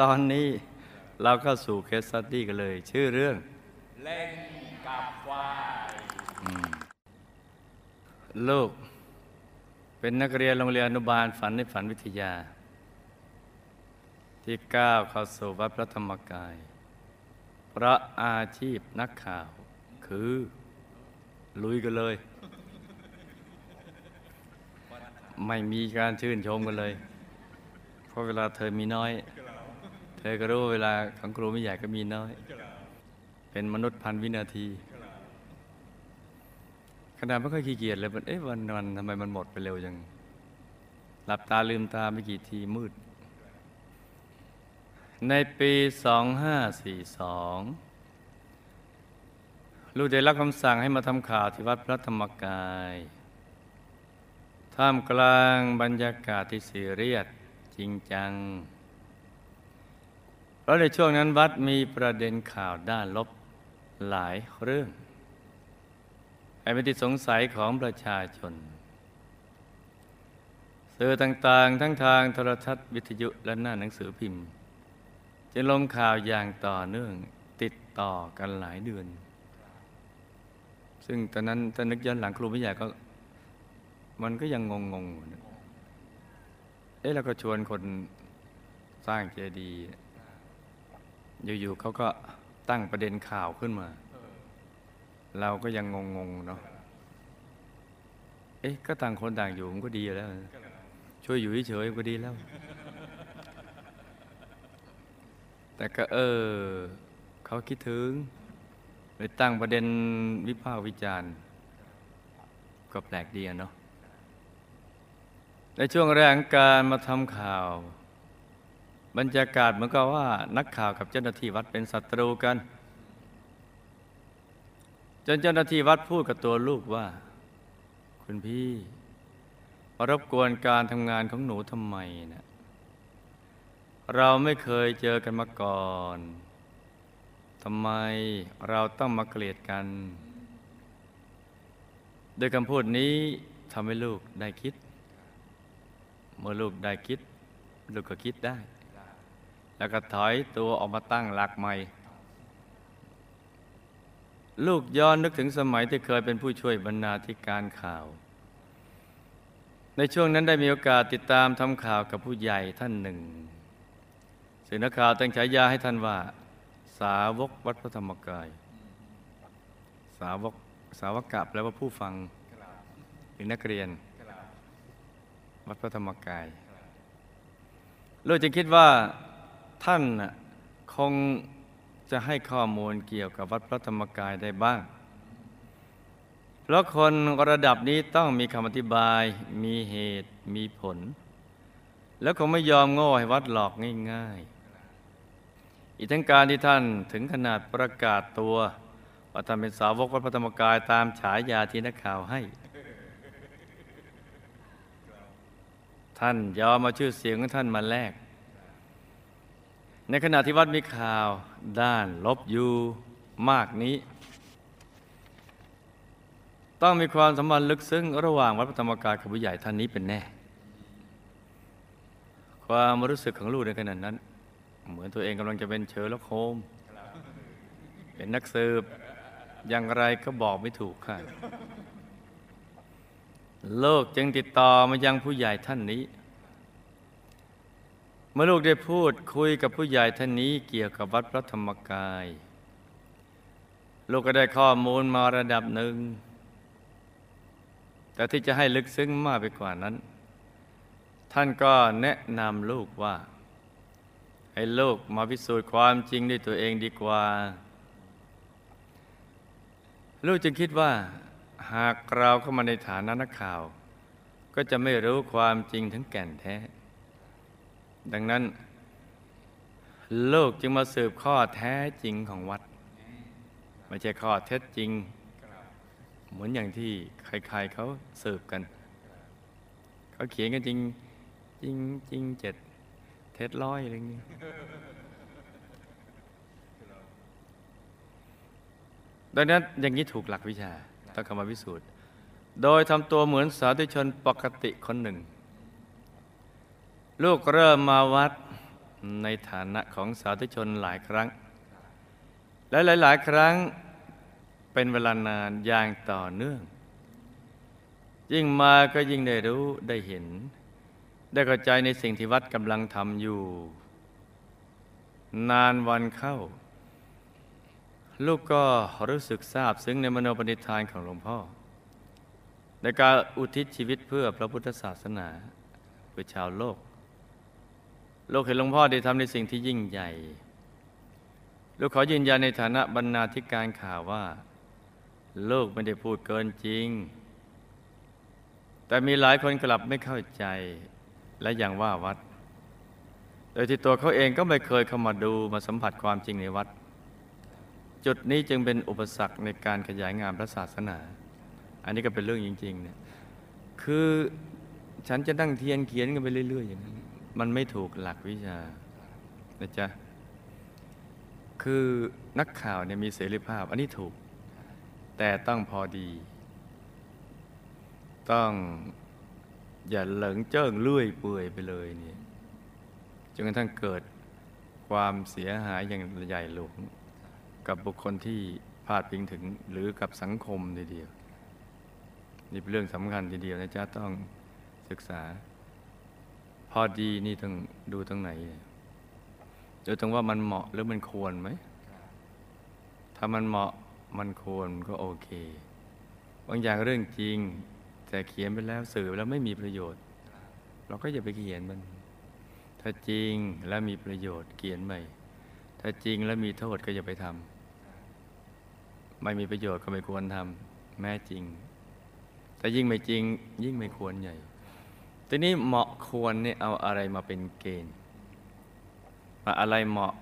ตอนนี้เราเข้าสู่เคสสตดี้กันเลย ชื่อเรื่อง เล่นกับควายลูก เป็นนักเรียนโรงเรียนอนุบาลฝันในฝันวิทยา ที่ก้าวเข้าสู่วัดพระธรรมกาย เพราะอาชีพนักข่าว คือ ลุยกันเลย ไม่มีการชื่นชมกันเลย เพราะเวลาเธอมีน้อย เธอก็รู้เวลาของครูไม่ใหญ่ก็มีน้อย เป็นมนุษย์พันวินาทีขนาดไม่ค่อยขี้เกียจเลยมันเอ๊ะวันวันทำไมมันหมดไปเร็วจัง หลับตาลืมตาไม่กี่ทีมืด ในปี 2542 ลูกได้รับคำสั่งให้มาทำข่าวที่วัดพระธรรมกาย ท่ามกลางบรรยากาศที่ซีเรียสจริงจัง เพราะในช่วงนั้นวัดมีประเด็นข่าวด้านลบหลายเรื่องให้เป็นที่สงสัยของประชาชน สื่อต่างๆ ทั้งทางโทรทัศน์วิทยุและหน้าหนังสือพิมพ์ จะลงข่าวอย่างต่อเนื่องติดต่อกันหลายเดือน ซึ่งตอนนั้นถ้านึกย้อนหลังครูไม่ใหญ่ก็ มันก็ยังงงๆเอ๊ะเราก็ชวนคนสร้างเจดีย์ อยู่ๆเขาก็ตั้งประเด็นข่าวขึ้นมา เราก็ยังงงๆเนาะเอ๊ะก็ต่างคนต่างอยู่มันก็ดีอยู่แล้ว ช่วยอยู่เฉยๆก็ดีแล้ว แต่ก็เออเขาคิดถึงไปตั้งประเด็นวิพากษ์วิจารณ์ ก็แปลกดีอะเนาะในช่วงแรกของการมาทำข่าว บรรยากาศเหมือนกับว่านักข่าวกับเจ้าหน้าที่วัดเป็นศัตรูกัน จนเจ้าหน้าที่วัดพูดกับตัวลูกว่า คุณพี่มารบกวนการทำงานของหนูทำไมนะเราไม่เคยเจอกันมาก่อนทำไมเราต้องมาเกลียดกัน โดยคำพูดนี้ทำให้ลูกได้คิด เมื่อลูกได้คิด ลูกก็คิดได้ แล้วก็ถอยตัวออกมาตั้งหลักใหม่ ลูกย้อนนึกถึงสมัยที่เคยเป็นผู้ช่วยบรรณาธิการข่าว ในช่วงนั้นได้มีโอกาสติดตามทำข่าวกับผู้ใหญ่ท่านหนึ่งสื่อนักข่าวตั้งฉายาให้ท่านว่า สาวกวัดพระธรรมกาย สาวกสาวกะแปลว่าผู้ฟังหรือนักเรียน วัดพระธรรมกายลูกจึงคิดว่า ท่านคงจะให้ข้อมูลเกี่ยวกับวัดพระธรรมกายได้บ้าง เพราะคนระดับนี้ต้องมีคำอธิบาย มีเหตุมีผล แล้วคงไม่ยอมโง่ให้วัดหลอกง่าย ๆ อีกทั้งการที่ท่านถึงขนาดประกาศตัวว่าท่านเป็นสาวกวัดพระธรรมกายตามฉายาที่นักข่าวให้ ท่านยอมมาชื่อเสียงของท่านมาแลก ในขณะที่วัดมีข่าวด้านลบอยู่มากนี้ ต้องมีความสัมพันธ์ลึกซึ้งระหว่างวัดพระธรรมกายกับผู้ใหญ่ท่านนี้เป็นแน่ ความรู้สึกของลูกในขณะนั้น เหมือนตัวเองกำลังจะเป็นเชอร์ล็อกโฮมเป็นนักสืบอย่างไรก็บอกไม่ถูกค่ะลูกจึงติดต่อมายังผู้ใหญ่ท่านนี้ มื่อลูกได้พูดคุยกับผู้ใหญ่ท่านนี้เกี่ยวกับวัดพระธรรมกาย ลูกก็ได้ข้อมูลมาระดับหนึ่ง แต่ที่จะให้ลึกซึ้งมากไปกว่านั้น ท่านก็แนะนำลูกว่า ให้ลูกมาพิสูจน์ความจริงด้วยตัวเองดีกว่า ลูกจึงคิดว่า หากเราเข้ามาในฐานะนักข่าว ก็จะไม่รู้ความจริงถึงแก่นแท้ ดังนั้น ลูกจึงมาสืบข้อแท้จริงของวัด ไม่ใช่ข้อเท็จจริง เหมือนอย่างที่ใครๆเขาสืบกัน เขาเขียนกันจริงจริงจริงเจ็ดเท็จร้อยอะไรอย่างนี้ดังนั้นอย่างนี้ถูกหลักวิชาต้องเข้ามาพิสูจน์ โดยทำตัวเหมือนสาธุชนปกติคนหนึ่ง ลูกเริ่มมาวัดในฐานะของสาธุชนหลายครั้ง และหลาย ๆ ครั้งเป็นเวลานานอย่างต่อเนื่อง ยิ่งมาก็ยิ่งได้รู้ได้เห็น ได้เข้าใจในสิ่งที่วัดกำลังทำอยู่ นานวันเข้า ลูกก็รู้สึกซาบซึ้งในมโนปณิธานของหลวงพ่อ ในการอุทิศชีวิตเพื่อพระพุทธศาสนาเพื่อชาวโลก ลกเห็นหลวงพ่อได้ทำในสิ่งที่ยิ่งใหญ่ ลูกขอยืนยันในฐานะบรรณาธิการข่าวว่า ลูกไม่ได้พูดเกินจริง แต่มีหลายคนกลับไม่เข้าใจและยังว่าวัด โดยที่ตัวเขาเองก็ไม่เคยเข้ามาดูมาสัมผัสความจริงในวัด จุดนี้จึงเป็นอุปสรรคในการขยายงานพระศาสนา อันนี้ก็เป็นเรื่องจริงๆเนี่ยคือฉันจะนั่งเทียนเขียนกันไปเรื่อย ๆ อย่างนั้น มันไม่ถูกหลักวิชานะจ๊ะ คือนักข่าวเนี่ยมีเสรีภาพ อันนี้ถูก แต่ต้องพอดี ต้องอย่าเหลิงเจิ้งเลื่อยเปื่อยไปเลยเนี่ยจนกระทั่งเกิดความเสียหายอย่างใหญ่หลวง กับบุคคลที่พาดพิงถึงหรือกับสังคมทีเดียว นี่เป็นเรื่องสำคัญทีเดียวนะจ๊ะต้องศึกษา อดีนี่ต้องดูตรงไหนดูตรงว่ามันเหมาะหรือมันควรไหม ถ้ามันเหมาะมันควรก็โอเค บางอย่างเรื่องจริง แต่เขียนไปแล้วสื่อไปแล้วไม่มีประโยชน์ เราก็อย่าไปเขียนมัน ถ้าจริงแล้วมีประโยชน์เขียนใหม่ ถ้าจริงแล้วมีโทษก็อย่าไปทำไม่มีประโยชน์ก็ไม่ควรทำแม้จริง แต่ยิ่งไม่จริงยิ่งไม่ควรใหญ่ ทีนี้เหมาะควรเนี่ยเอาอะไรมาเป็นเกณฑ์ว่าอะไรเหมาะ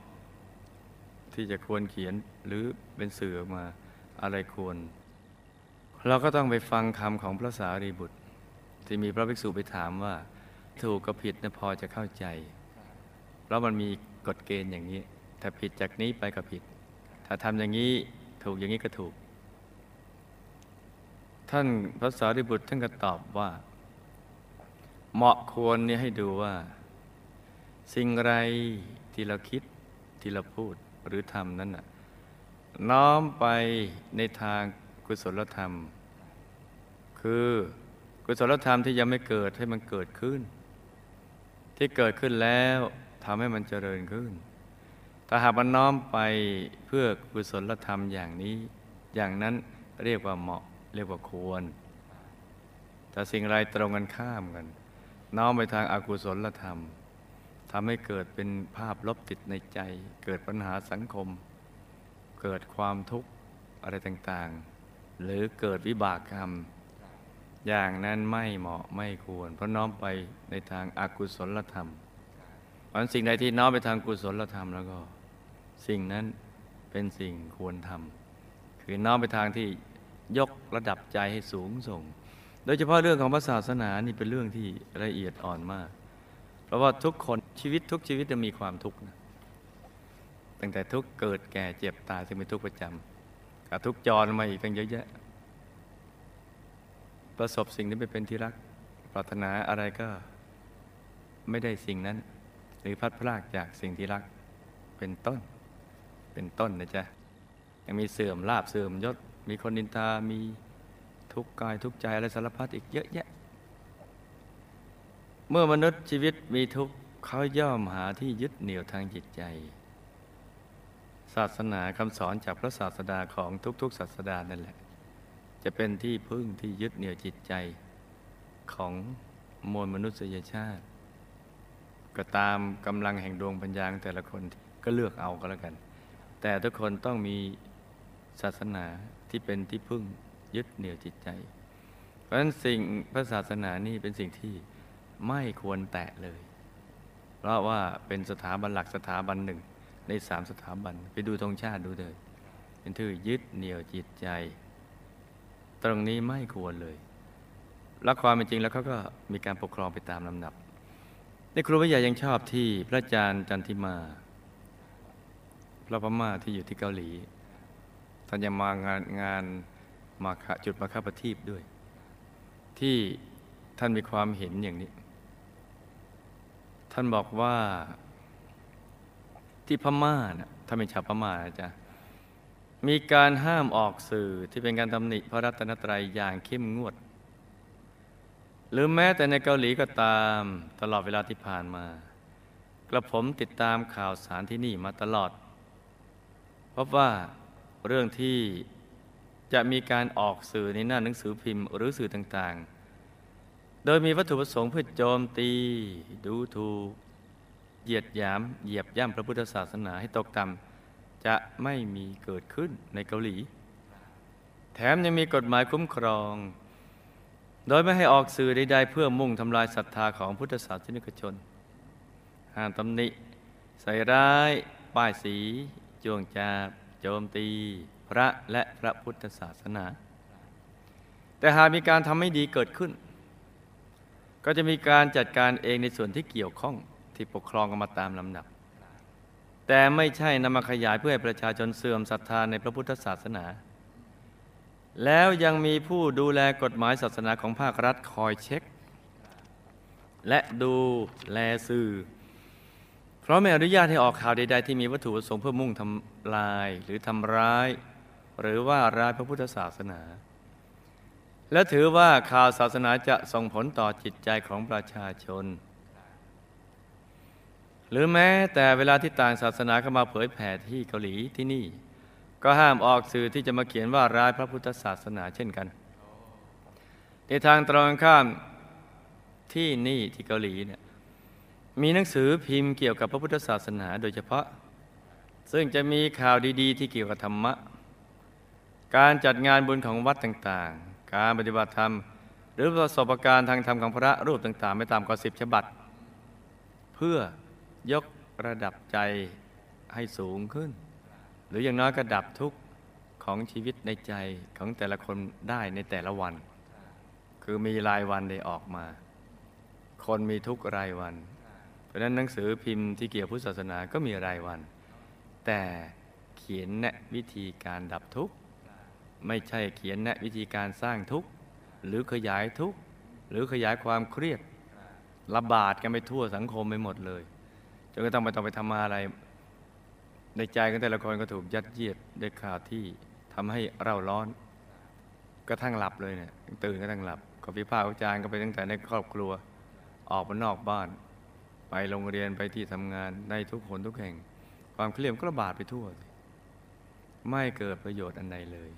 ที่จะควรเขียนหรือเป็นสื่อมาอะไรควร เราก็ต้องไปฟังคำของพระสารีบุตร ที่มีพระภิกษุไปถามว่า ถูกกับผิดนะพอจะเข้าใจ เพราะมันมีกฎเกณฑ์อย่างนี้ ถ้าผิดจากนี้ไปก็ผิด ถ้าทำอย่างนี้ถูกอย่างนี้ก็ถูก ท่านพระสารีบุตรท่านก็ตอบว่า เหมาะควรนี่ให้ดูว่า สิ่งไรที่เราคิดที่เราพูดหรือทำนั้นน่ะน้อมไปในทางกุศลธรรม คือกุศลธรรมที่ยังไม่เกิดให้มันเกิดขึ้น ที่เกิดขึ้นแล้วทำให้มันเจริญขึ้นถ้าหากมันน้อมไปเพื่อกุศลธรรมอย่างนี้ อย่างนั้นเรียกว่าเหมาะเรียกว่าควร แต่สิ่งไรตรงกันข้ามกัน น้อมไปทางอากุศลธรรมทำให้เกิดเป็นภาพลบติดในใจ เกิดปัญหาสังคม เกิดความทุกข์อะไรต่างๆ หรือเกิดวิบากกรรม อย่างนั้นไม่เหมาะไม่ควร เพราะน้อมไปในทางอากุศลธรรมเพราะสิ่งใดที่น้อมไปทางกุศลธรรมแล้วก็ สิ่งนั้นเป็นสิ่งควรทำคือน้อมไปทางที่ยกระดับใจให้สูงส่ง โดยเฉพาะเรื่องของพระศาสนานี่เป็นเรื่องที่ละเอียดอ่อนมาก เพราะว่าทุกคนชีวิตทุกชีวิตจะมีความทุกข์นะตั้งแต่ทุกเกิดแก่เจ็บตายซึ่งเป็นทุกข์ประจำกับทุกจรมาอีกตั้งเยอะแยะ ประสบสิ่งที่ไม่เป็นที่รัก ปรารถนาอะไรก็ไม่ได้สิ่งนั้น หรือพัดพรากจากสิ่งที่รักเป็นต้น เป็นต้นนะจ๊ะยังมีเสื่อมลาบเสื่อมยศ มีคนนินทามี ทุกกายทุกใจอะไรสารพัดอีกเยอะแยะ เมื่อมนุษย์ชีวิตมีทุกข์เขาย่อมหาที่ยึดเหนี่ยวทางจิตใจ ศาสนาคำสอนจากพระศาสดาของทุกๆศาสดานั่นแหละ จะเป็นที่พึ่งที่ยึดเหนี่ยวจิตใจของมวลมนุษยชาติ ก็ตามกำลังแห่งดวงปัญญาแต่ละคนก็เลือกเอาก็แล้วกัน แต่ทุกคนต้องมีศาสนาที่เป็นที่พึ่ง ยึดเหนี่ยวจิตใจ เพราะฉะนั้นสิ่งพระศาสนานี่เป็นสิ่งที่ไม่ควรแตะเลย เพราะว่าเป็นสถาบันหลักสถาบันหนึ่งในสามสถาบัน ไปดูธงชาติดูเลยเป็นที่ยึดเหนี่ยวจิตใจ ตรงนี้ไม่ควรเลยแล้วความเป็นจริงแล้วเขาก็มีการปกครองไปตามลำดับในครูวิทยายังชอบที่พระอาจารย์จันทิมาพระพม่าที่อยู่ที่เกาหลีท่านยังมางานงาน มาคจุดมาคาปทีปด้วย ที่ท่านมีความเห็นอย่างนี้ ท่านบอกว่าที่พม่านะถ้าเป็นชาวพม่านะจ๊ะมีการห้ามออกสื่อที่เป็นการตำหนิพระรัตนตรัยอย่างเข้มงวด หรือแม้แต่ในเกาหลีก็ตามตลอดเวลาที่ผ่านมา กระผมติดตามข่าวสารที่นี่มาตลอดพบว่าเรื่องที่ จะมีการออกสื่อในหน้าหนังสือพิมพ์หรือสื่อต่างๆ โดยมีวัตถุประสงค์เพื่อโจมตี ดูถูกเหยียดหยาม เหยียบย่ำพระพุทธศาสนาให้ตกต่ำจะไม่มีเกิดขึ้นในเกาหลี แถมยังมีกฎหมายคุ้มครอง โดยไม่ให้ออกสื่อใดๆเพื่อมุ่งทำลายศรัทธาของพุทธศาสนิกชน ห้ามตำหนิ ใส่ร้าย ป้ายสีจวงจาบ โจมตี ระและพระพุทธศาสนา แต่หากมีการทำไม่ดีเกิดขึ้น ก็จะมีการจัดการเองในส่วนที่เกี่ยวข้องที่ปกครองกันมาตามลำดับ แต่ไม่ใช่นำมาขยายเพื่อให้ประชาชนเสื่อมศรัทธาในพระพุทธศาสนา แล้วยังมีผู้ดูแลกฎหมายศาสนาของภาครัฐคอยเช็ค และดูแลสื่อเพราะไม่อนุญาตให้ออกข่าวใด ๆ ที่มีวัตถุประสงค์เพื่อมุ่งทำลายหรือทำร้าย หรือว่าร้ายพระพุทธศาสนา และถือว่าข่าวศาสนาจะส่งผลต่อจิตใจของประชาชน หรือแม้แต่เวลาที่ต่างศาสนาเข้ามาเผยแผ่ที่เกาหลีที่นี่ ก็ห้ามออกสื่อที่จะมาเขียนว่าร้ายพระพุทธศาสนาเช่นกัน ในทางตรงข้ามที่นี่ที่เกาหลีเนี่ยมีหนังสือพิมพ์เกี่ยวกับพระพุทธศาสนาโดยเฉพาะ ซึ่งจะมีข่าวดี ๆ ที่เกี่ยวกับธรรมะ การจัดงานบุญของวัดต่างๆ การปฏิบัติธรรม หรือประสบการณ์ทางธรรมของพระรูปต่างๆ ไม่ต่ำกว่าสิบฉบับเพื่อยกระดับใจให้สูงขึ้น หรืออย่างน้อยก็ดับทุกข์ของชีวิตในใจของแต่ละคนได้ในแต่ละวัน คือมีรายวันได้ออกมา คนมีทุกรายวัน เพราะฉะนั้นหนังสือพิมพ์ที่เกี่ยวพุทธศาสนาก็มีรายวัน แต่เขียนแนะวิธีการดับทุกข์ ไม่ใช่เขียนแนะวิธีการสร้างทุกข์ หรือขยายทุกข์ หรือขยายความเครียดระบาดกันไปทั่วสังคมไปหมดเลยจนกระทั่งไม่ต้องไปทำอะไร ในใจของแต่ละคนก็ถูกยัดเยียดด้วยข่าวที่ทำให้เร่าร้อนกระทั่งหลับเลยเนี่ยตื่นกระทั่งหลับก็พิพากษ์วิจารณ์ก็ไปตั้งแต่ในครอบครัว ออกมานอกบ้าน ไปโรงเรียนไปที่ทำงานในทุกคนทุกแห่ง ความเครียดก็ระบาดไปทั่ว ไม่เกิดประโยชน์อันใดเลย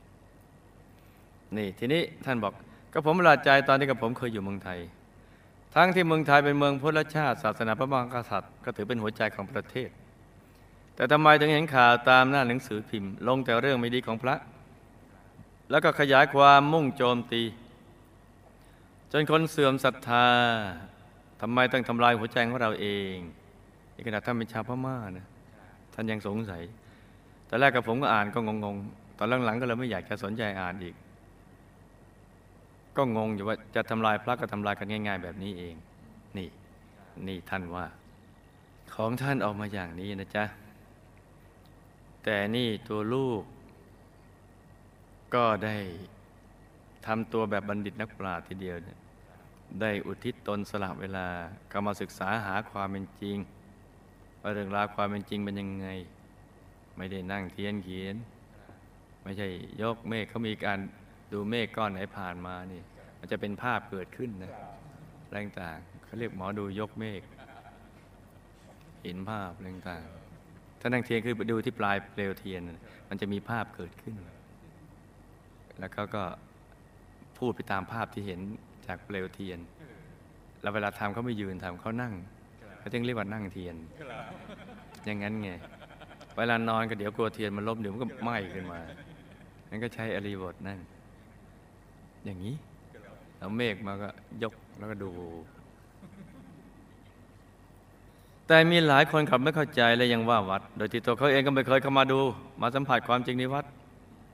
นี่ทีนี้ท่านบอกก็ผมประหลาดใจตอนที่กับผมเคยอยู่เมืองไทย ทั้งที่เมืองไทยเป็นเมืองพุทธชาติ ศาสนาพระมหากษัตริย์ ก็ถือเป็นหัวใจของประเทศ แต่ทำไมถึงเห็นข่าวตามหน้าหนังสือพิมพ์ ลงแต่เรื่องไม่ดีของพระ แล้วก็ขยายความมุ่งโจมตี จนคนเสื่อมศรัทธาทำไมต้องทำลายหัวใจของเราเองในขณะท่านเป็นชาวพม่านะท่านยังสงสัยตอนแรกกับผมก็อ่านก็งงๆ ตอนหลังๆก็เลยไม่อยากจะสนใจอ่านอีก ก็งงอยู่ว่าจะทำลายพระก็ทำลายกันง่าย ๆ แบบนี้เอง นี่ นี่ท่านว่า ของท่านออกมาอย่างนี้นะจ๊ะ แต่นี่ตัวลูก ก็ได้ทำตัวแบบบัณฑิตนักปราชญ์ทีเดียวเนี่ยได้อุทิศตนสละเวลาก็มาศึกษาหาความเป็นจริงว่าเรื่องราวความเป็นจริงเป็นยังไง ไม่ได้นั่งเทียนเขียน ไม่ใช่ยกเมฆเขามีการ ดูเมฆก้อนไหนผ่านมานี่ มันจะเป็นภาพเกิดขึ้นนะแรงต่างเขาเรียกหมอดูยกเมฆเห็นภาพแรงต่างถ้านั่งเทียนคือไปดูที่ปลายเปลวเทียน มันจะมีภาพเกิดขึ้น แล้วเขาก็พูดไปตามภาพที่เห็นจากเปลวเทียน แล้วเวลาทำเขาไม่ยืนทำเขานั่งเขาจึงเรียกว่านั่งเทียน อย่างนั้นไง เวลานอนก็เดี๋ยวกลัวเทียนมันล้มเดี๋ยวมันก็ไหม้ขึ้นมานั่นก็ใช้อริบทนั่น อย่างนี้แล้วเมฆมาก็ยกแล้วก็ดู แต่มีหลายคนขับไม่เข้าใจและยังว่าวัด โดยที่ตัวเขาเองก็ไม่เคยเข้ามาดู มาสัมผัสความจริงในวัด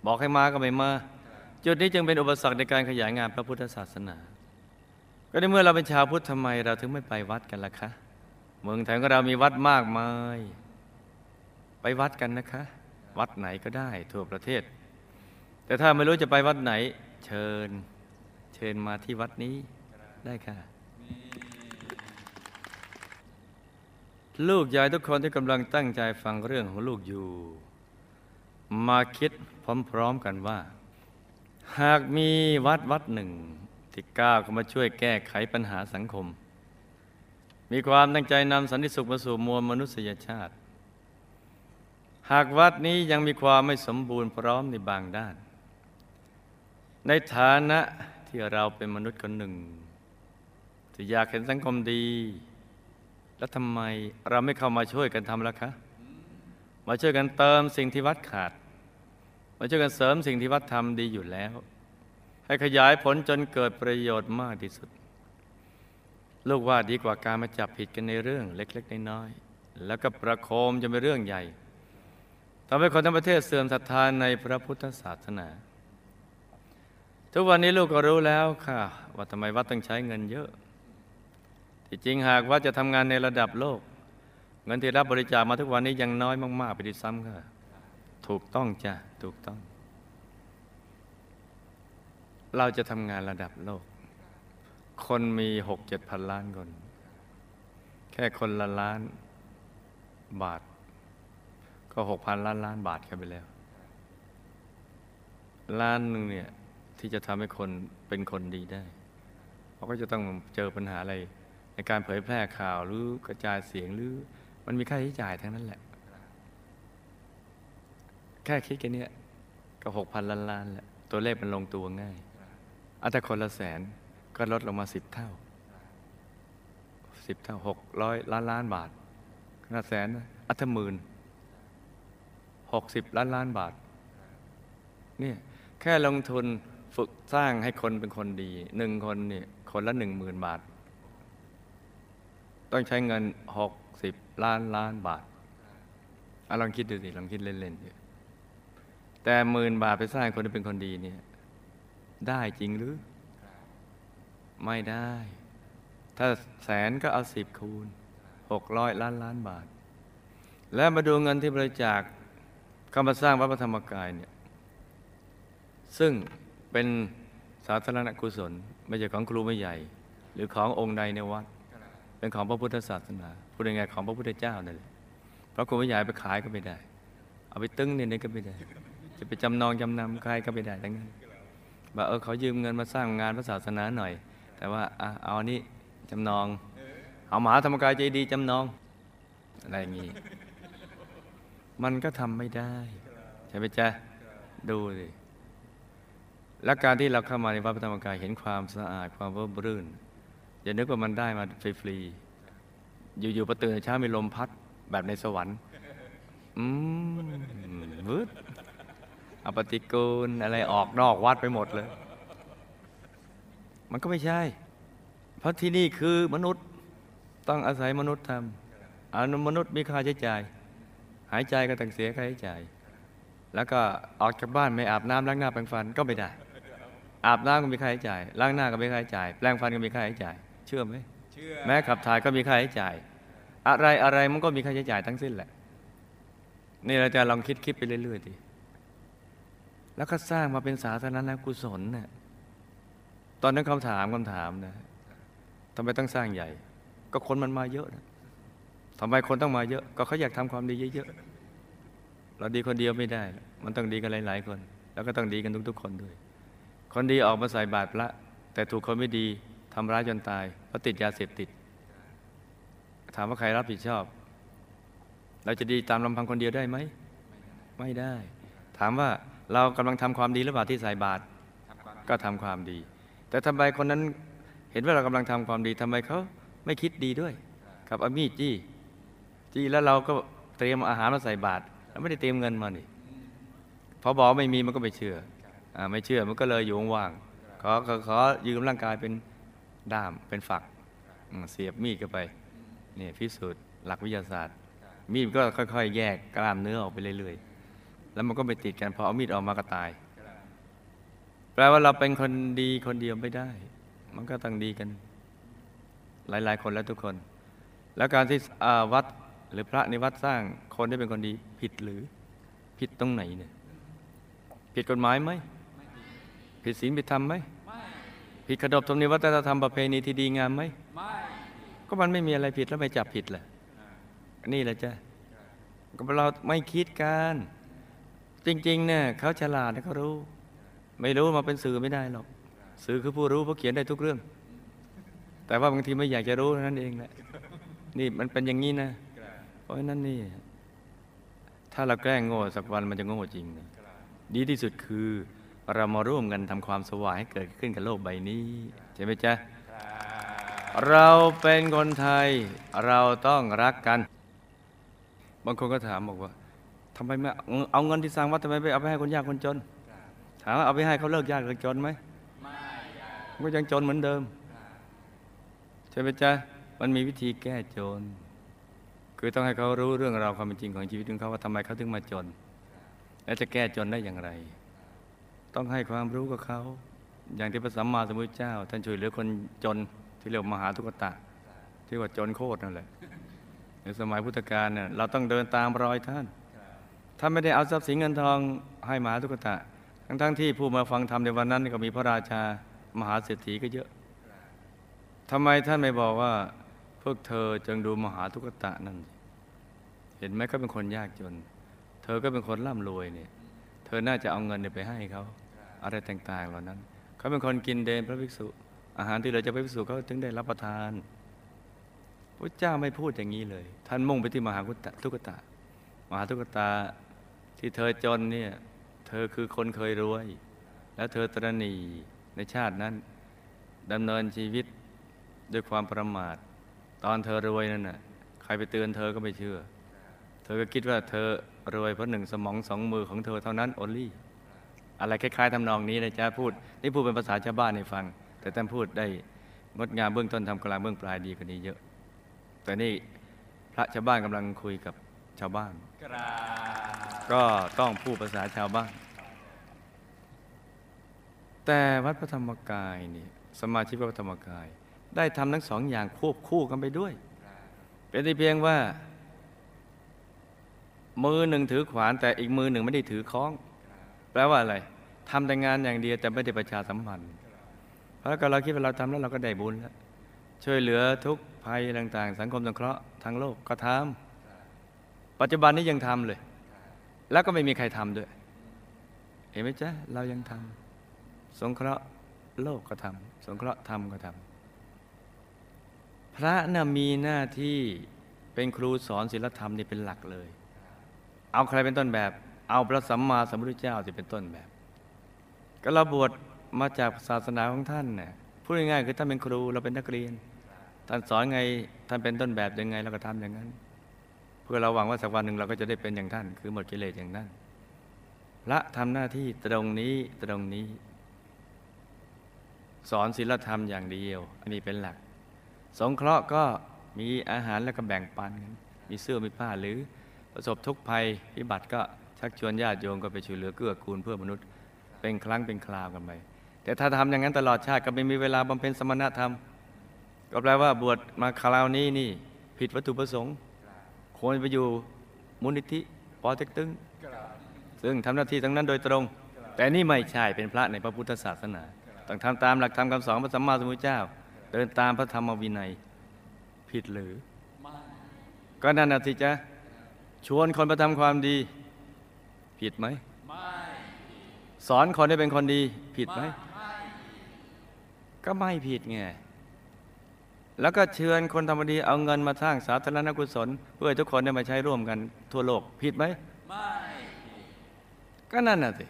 บอกให้มาก็ไม่มา จุดนี้จึงเป็นอุปสรรคในการขยายงานพระพุทธศาสนา ก็ในเมื่อเราเป็นชาวพุทธทำไมเราถึงไม่ไปวัดกันล่ะคะ เมืองไทยของเรามีวัดมากมาย ไปวัดกันนะคะ วัดไหนก็ได้ทั่วประเทศ แต่ถ้าไม่รู้จะไปวัดไหน เชิญ เชิญมาที่วัดนี้ได้ค่ะ ลูกยายทุกคนที่กำลังตั้งใจฟังเรื่องของลูกอยู่ มาคิดพร้อมๆกันว่า หากมีวัดวัดหนึ่งที่กล้าเข้ามาช่วยแก้ไขปัญหาสังคม มีความตั้งใจนำสันติสุขมาสู่มวลมนุษยชาติ หากวัดนี้ยังมีความไม่สมบูรณ์พร้อมในบางด้าน ในฐานะที่เราเป็นมนุษย์คนหนึ่งที่อยากเห็นสังคมดี แล้วทำไมเราไม่เข้ามาช่วยกันทำล่ะคะ มาช่วยกันเติมสิ่งที่วัดขาด มาช่วยกันเสริมสิ่งที่วัดทำดีอยู่แล้ว ให้ขยายผลจนเกิดประโยชน์มากที่สุด ลูกว่าดีกว่าการมาจับผิดกันในเรื่องเล็ก ๆ น้อยๆแล้วก็ประโคมจะเป็นเรื่องใหญ่ทำให้คนทั้งประเทศเสื่อมศรัทธาในพระพุทธศาสนา ทุกวันนี้ลูกก็รู้แล้วค่ะ ว่าทำไมวัดต้องใช้เงินเยอะ ที่จริงหากว่าจะทำงานในระดับโลก เงินที่รับบริจาคมาทุกวันนี้ยังน้อยมากๆไปด้วยซ้ำค่ะ ถูกต้องจ้ะถูกต้อง เราจะทำงานระดับโลก คนมีหกเจ็ดพันล้านคน แค่คนละล้านบาท ก็หกพันล้านล้านบาทกันไปแล้ว ล้านหนึ่งเนี่ย ที่จะทำให้คนเป็นคนดีได้เขาก็จะต้องเจอปัญหาอะไร ในการเผยแพร่ข่าวหรือกระจายเสียงหรือมันมีค่าใช้จ่ายทั้งนั้นแหละ แค่คิดกันเนี้ยก็หกพันล้านล้านแหละตัวเลขมันลงตัวง่ายอาแต่คนละแสนก็ลดลงมาสิบเท่าสิบเท่าหกร้อยล้านล้านบาทขนาดแสนอัตหมื่นหกสิบล้านล้านบาทเนี่ยแค่ลงทุน ฝึกสร้างให้คนเป็นคนดีหนึ่งคนเนี่ยคนละหนึ่งหมื่นบาท ต้องใช้เงินหกสิบล้านล้านบาทอลองคิดดูสิลองคิดเล่นๆดูแต่หมื่นบาทไปสร้างคนที่เป็นคนดีเนี่ย ได้จริงหรือ ไม่ได้ ถ้าแสนก็เอาสิบคูณหกร้อยล้านล้านบาท แล้วมาดูเงินที่บริจาคเข้ามาสร้างวัดพระธรรมกายเนี่ย ซึ่ง เป็นสาธารณกุศล ไม่ใช่ของครูไม่ใหญ่ หรือขององค์ใดในวัด เป็นของพระพุทธศาสนาพูดยังไงของพระพุทธเจ้านั่นแหละเพราะครูไม่ใหญ่ไปขายก็ไม่ได้ เอาไปตึ้งเนี่ยก็ไม่ได้ จะไปจำนองจำนำใครก็ไม่ได้ทั้งนั้นบอกเออเขายืมเงินมาสร้างงานพระศาสนาหน่อย แต่ว่าอะเอาอันนี้จำนองเอาหมาธรรมกายใจดีจำนองอะไรอย่างนี้ มันก็ทำไม่ได้ ใช่ไหมจ๊ะ ดูสิ และการที่เราเข้ามาในวัดพระธรรมกายเห็นความสะอาดความร่มรื่น อย่านึกว่ามันได้มาฟรีๆอยู่ๆประตื่นเช้ามีลมพัดแบบในสวรรค์ อืมวืดเอาปฏิกูลอะไรออกนอกวัดไปหมดเลย มันก็ไม่ใช่ เพราะที่นี่คือมนุษย์ต้องอาศัยมนุษย์ทำอนุมนุษย์มีค่าใช้จ่าย หายใจก็ต้องเสียค่าใช้จ่าย แล้วก็ออกจากบ้านไม่อาบน้ำล้างหน้าแปรงฟันก็ไม่ได้ อาบน้ำก็มีค่าใช้จ่าย ล้างหน้าก็มีค่าใช้จ่าย แปรงฟันก็มีค่าใช้จ่าย เชื่อไหมเชื่อ แม้ขับถ่ายก็มีค่าใช้จ่าย อะไรอะไรมันก็มีค่าใช้จ่ายทั้งสิ้นแหละ นี่เราจะลองคิดคิดไปเรื่อยๆดิ แล้วก็สร้างมาเป็นสาธารณกุศลเนี่ยตอนนั้นคำถามคำถามนะทำไมต้องสร้างใหญ่ ก็คนมันมาเยอะนะทำไมคนต้องมาเยอะ ก็เขาอยากทำความดีเยอะๆ เราดีคนเดียวไม่ได้ มันต้องดีกันหลายๆคน แล้วก็ต้องดีกันทุกๆ คนด้วย คนดีออกมาใส่บาตรพระ แต่ถูกคนไม่ดีทำร้ายจนตายเพราะติดยาเสพติด ถามว่าใครรับผิดชอบ เราจะดีตามลำพังคนเดียวได้ไหม ไม่ได้ ถามว่าเรากำลังทำความดีหรือเปล่าที่ใส่บาตรก็ทำความดี แต่ทำไมคนนั้นเห็นว่าเรากำลังทำความดีทำไมเขาไม่คิดดีด้วย กับเอามีดจี้จี้แล้วเราก็เตรียมอาหารมาใส่บาตรแล้วไม่ได้เตรียมเงินมานี่พอบอกไม่มีมันก็ไม่เชื่อ ไม่เชื่อมันก็เลยอยู่ว่างขอขอขอยืมร่างกายเป็นด้ามเป็นฝักเสียบมีดเข้าไปนี่พิสูจน์หลักวิทยาศาสตร์ มีดก็ค่อย ๆ แยกกล้ามเนื้อออกไปเรื่อยๆ แล้วมันก็ไปติดกันพอเอามีดออกมาก็ตาย แปลว่าเราเป็นคนดีคนเดียวไม่ได้ มันก็ต้องดีกัน หลายๆ คนและทุกคน แล้วการที่วัดหรือพระในวัดสร้างคนที่เป็นคนดีผิดหรือผิดตรงไหนเนี่ยผิดกฎหมายไหม ผิดศีลผิดธรรมไหมไม่ผิดขนบธรรมเนียมวัฒนธรรมประเพณีที่ดีงามไหมไม่ก็มันไม่มีอะไรผิดแล้วไม่จับผิดแหละนี่แหละจ้ะก็เราไม่คิดกันจริงๆเนี่ยเขาฉลาดนะเขารู้ ไม่รู้มาเป็นสื่อไม่ได้หรอกสื่อคือผู้รู้ผู้เขียนได้ทุกเรื่อง แต่ว่าบางทีไม่อยากจะรู้เท่านั้นเองแหละนี่มันเป็นอย่างนี้นะเพราะฉะนั้นนี่ ถ้าเราแกล้งโง่สักวันมันจะโง่จริงนะดีที่สุดคือ เรามาร่วมกันทำความสว่างให้เกิดขึ้นกับโลกใบนี้ ใช่ไหมจ๊ะ เราเป็นคนไทยเราต้องรักกัน บางคนก็ถามบอกว่าทำไมไม่เอาเงินที่สร้างวัดทำไมไม่เอาไปให้คนยากคนจน ถามว่าเอาไปให้เขาเลิกยากเลิกจนไหมไมันก็ยังจนเหมือนเดิม ใช่ไหมจ๊ะ มันมีวิธีแก้จน คือต้องให้เขารู้เรื่องราวความเป็นจริงของชีวิตของเขาว่าทำไมเขาถึงมาจน และจะแก้จนได้อย่างไร ต้องให้ความรู้กับเขา อย่างที่พระสัมมาสัมพุทธเจ้า ท่านช่วยเหลือคนจนที่เรียกว่ามหาทุกตะ ที่ว่าจนโคตรนั่นแหละในสมัยพุทธกาลเนี่ยเราต้องเดินตามรอยท่านถ้าไม่ได้เอาทรัพย์สินเงินทองให้มหาทุกตะ ทั้งๆทที่ผู้มาฟังธรรมในวันนั้นก็มีพระราชามหาเศรษฐีก็เยอะทำไมท่านไม่บอกว่าพวกเธอจงดูมหาทุกตะนั่น เห็นไหมเขาเป็นคนยากจน เธอก็เป็นคนร่ำรวยเนี่ย เธอน่าจะเอาเงินเนี่ยไปให้เขา อะไรต่างๆ เหล่านั้น เขาเป็นคนกินเดนพระภิกษุ อาหารที่เหลือจะพระภิกษุเขาถึงได้รับประทานพระเจ้าไม่พูดอย่างนี้เลย ท่านมุ่งไปที่มหาทุกตะมหาทุกตาที่เธอจนเนี่ยเธอคือคนเคยรวย แล้วเธอตรณีในชาตินั้นดำเนินชีวิตด้วยความประมาท ตอนเธอรวยนั่นน่ะใครไปเตือนเธอก็ไม่เชื่อ เธอก็คิดว่าเธอรวยเพราะหนึ่งสมองสองมือของเธอเท่านั้น o อลี่ อะไรคล้าย ๆทำนองนี้นะจ๊ะพูดนี่พูดเป็นภาษาชาวบ้านให้ฟัง แต่ท่านพูดได้งดงามเบื้องต้นทำกลางเบื้องปลายดีกว่านี้เยอะ แต่นี่พระชาวบ้านกำลังคุยกับชาวบ้านก็ต้องพูดภาษาชาวบ้าน แต่วัดพระธรรมกายนี่สมาชิกวัดพระธรรมกาย ได้ทำทั้งสองอย่างควบคู่กันไปด้วย เป็นแต่เพียงว่า มือหนึ่งถือขวานแต่อีกมือหนึ่งไม่ได้ถือค้อง แปลว่าอะไร ทำแต่งานอย่างเดียวแต่ไม่ได้ประชาสัมพันธ์ เพราะก็เราคิดว่าเราทำแล้วเราก็ได้บุญแล้วช่วยเหลือทุกภัยต่าง ๆ สังคมสงเคราะห์ทั้งโลกก็ทำปัจจุบันนี้ยังทำเลย แล้วก็ไม่มีใครทำด้วย เห็นไหมจ๊ะเรายังทำสงเคราะห์โลกก็ทำสงเคราะห์ธรรมก็ทำพระน่ะมีหน้าที่เป็นครูสอนศีลธรรมนี่เป็นหลักเลย เอาใครเป็นต้นแบบ เอาพระสัมมาสัมพุทธเจ้าที่เป็นต้นแบบ ก็เราบวชมาจากศาสนาของท่านเนี่ยพูดง่ายๆคือท่านเป็นครูเราเป็นนักเรียน ท่านสอนไงท่านเป็นต้นแบบยังไงเราก็ทำอย่างนั้น เพื่อเราหวังว่าสักวันหนึ่งเราก็จะได้เป็นอย่างท่าน คือหมดกิเลสอย่างนั้นพระทำหน้าที่ตรงนี้ตรงนี้ สอนศีลธรรมอย่างเดียว อันนี้เป็นหลัก สงเคราะห์ก็มีอาหารแล้วก็แบ่งปันกันมีเสื้อมีผ้าหรือประสบทุกภัยพิบัติก็ชักชวนญาติโยมก็ไปช่วยเหลือเกื้อกูลเพื่อมนุษย์ เป็นครั้งเป็นคราวกันไปแต่ถ้าทำอย่างนั้นตลอดชาติก็ไม่มีเวลาบำเพ็ญสมณธรรม ก็แปลว่าบวชมาคราวนี้นี่ ผิดวัตถุประสงค์ควรไปอยู่มูลนิธิปอเต็กตึงกราบซึ่งทำหน้าที่ทั้งนั้นโดยตรง แต่นี่ไม่ใช่เป็นพระในพระพุทธศาสนา ต้องทำตามหลักธรรมคำสอนพระสัมมาสัมพุทธเจ้า เดินตามพระธรรมวินัย ผิดหรือไม่ก็นั่นน่ะสิจ๊ะชวนคนมาทำความดี ผิดไหมไม่ สอนคนให้เป็นคนดีผิดไหมก็ไม่ผิดไงแล้วก็เชิญคนทำดีเอาเงินมาสร้างสาธารณกุศล เพื่อทุกคนได้มาใช้ร่วมกันทั่วโลกผิดไหมไม่ก็นั่นน่ะสิ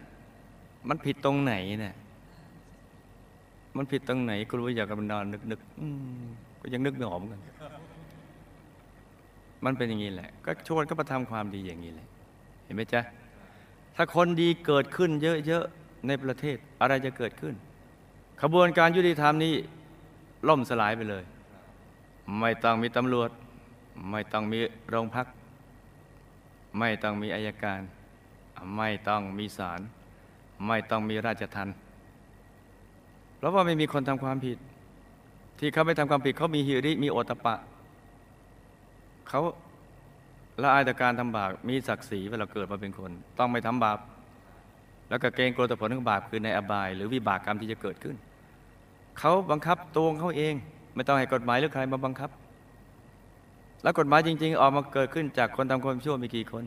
มันผิดตรงไหนเนี่ยมันผิดตรงไหนก็รู้อยากกันนอนนึกนึกๆก็ยังนึกไม่ออกเหมือนกัน มันเป็นอย่างนี้แหละ ก็ชวนก็มาทำความดีอย่างนี้แหละ เห็นไหมจ๊ะ ถ้าคนดีเกิดขึ้นเยอะๆในประเทศอะไรจะเกิดขึ้น ขบวนการยุติธรรมนี้ล่มสลายไปเลย ไม่ต้องมีตำรวจ ไม่ต้องมีโรงพัก ไม่ต้องมีอายการ ไม่ต้องมีศาลไม่ต้องมีราชทัณฑ์เพราะว่าไม่มีคนทำความผิด ที่เขาไม่ทำความผิดเขามีฮิริมีโอตตปปะ เขา ละอายต่อการทำบาปมีศักดิ์ศรีเวลาเกิดมาเป็นคน ต้องไม่ทำบาปแล้วก็เกรงกลัวต่อผลของบาปคือในอบาย หรือวิบากกรรมที่จะเกิดขึ้น เขาบังคับตัวเขาเอง ไม่ต้องให้กฎหมายหรือใครมาบังคับ แล้วกฎหมายจริง ๆ ออกมาเกิดขึ้นจากคนทำความชั่วมีกี่คน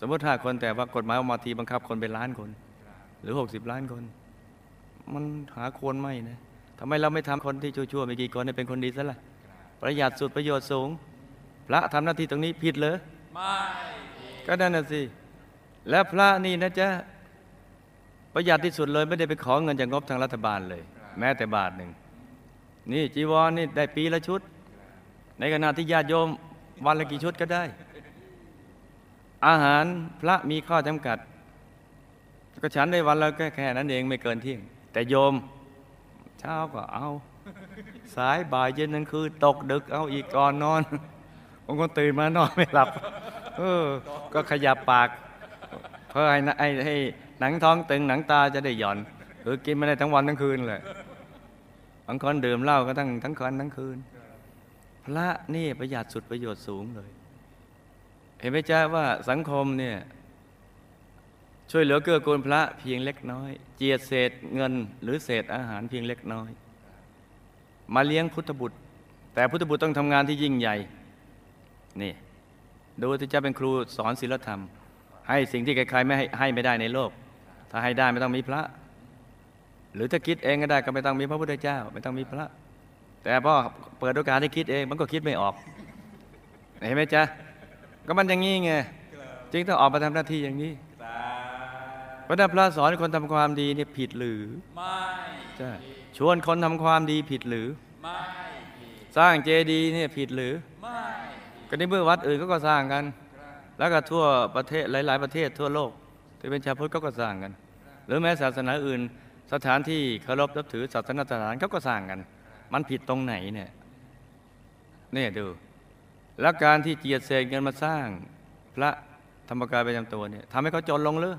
สมมติห้าคนแต่ว่ากฎหมายออกมาทีบังคับคนเป็นล้านคน หรือหกสิบล้านคน มันหาควรไม่นะทำไมเราไม่ทำคนที่ชั่วๆมีกี่คนให้เป็นคนดีซะล่ะประหยัดสุดประโยชน์สูง พระทำหน้าที่ตรงนี้ผิดเหรอไม่ก็นั่นน่ะสิแล้วพระนี่นะจ๊ะประหยัดที่สุดเลยไม่ได้ไปขอเงินจากงบทางรัฐบาลเลย แม้แต่บาทหนึ่งนี่จีวรนี่ได้ปีละชุด ในขณะที่ญาติโยมวันละกี่ชุดก็ได้ อาหารพระมีข้อจำกัด ก็ฉันได้วันละแค่แค่นั้นเองไม่เกินเที่ยง แต่โยม เช้าก็เอา สายบ่ายเย็นนั้นคือ ตกดึกเอาอีกก่อนนอน บางคนตื่นมานอนไม่หลับ เออ ก็ขยับปาก เพื่อให้ให้ให้หนังท้องตึงหนังตาจะได้หย่อนคือกินไม่ได้ทั้งวันทั้งคืนเลยบางคนดื่มเหล้าก็ทั้งทั้งคืนทั้งคืน พระนี่ประหยัดสุดประโยชน์สูงเลย เห็นไหมจ๊ะว่าสังคมเนี่ยช่วยเหลือเกื้อกูลพระเพียงเล็กน้อย เจียดเศษเงิน หรือเศษอาหารเพียงเล็กน้อย มาเลี้ยงพุทธบุตร แต่พุทธบุตรต้องทำงานที่ยิ่งใหญ่ นี่ ดูที่จะเป็นครูสอนศีลธรรม ให้สิ่งที่ใครๆไม่ให้ให้ไม่ได้ในโลก ถ้าให้ได้ไม่ต้องมีพระ หรือถ้าคิดเองก็ได้ก็ไม่ต้องมีพระพุทธเจ้า ไม่ต้องมีพระ แต่พอเปิดโอกาสให้คิดเองมันก็คิดไม่ออกเห็นไหมจ๊ะก็มันอย่างนี้ไงจึงต้องออกมาทำหน้าที่อย่างนี้สาพระนักพระสอนคนทำความดีเนี่ยผิดหรือไม่ใช่ชวนคนทำความดีผิดหรือไม่ผิดสร้างเจดีย์เนี่ยผิดหรือไม่ ก็ในเมื่อวัดอื่นเขาก็สร้างกัน แล้วก็ทั่วประเทศหลาย ๆ ประเทศทั่วโลกที่เป็นชาวพุทธเขาก็สร้างกัน หรือแม้ศาสนาอื่น สถานที่เคารพนับถือศาสนาสถานเขาก็สร้างกัน มันผิดตรงไหนเนี่ยเนี่ยดู แล้วการที่เจียดเศษเงินมาสร้าง พระธรรมกายประจำตัวเนี่ยทำให้เขาจนลงหรือ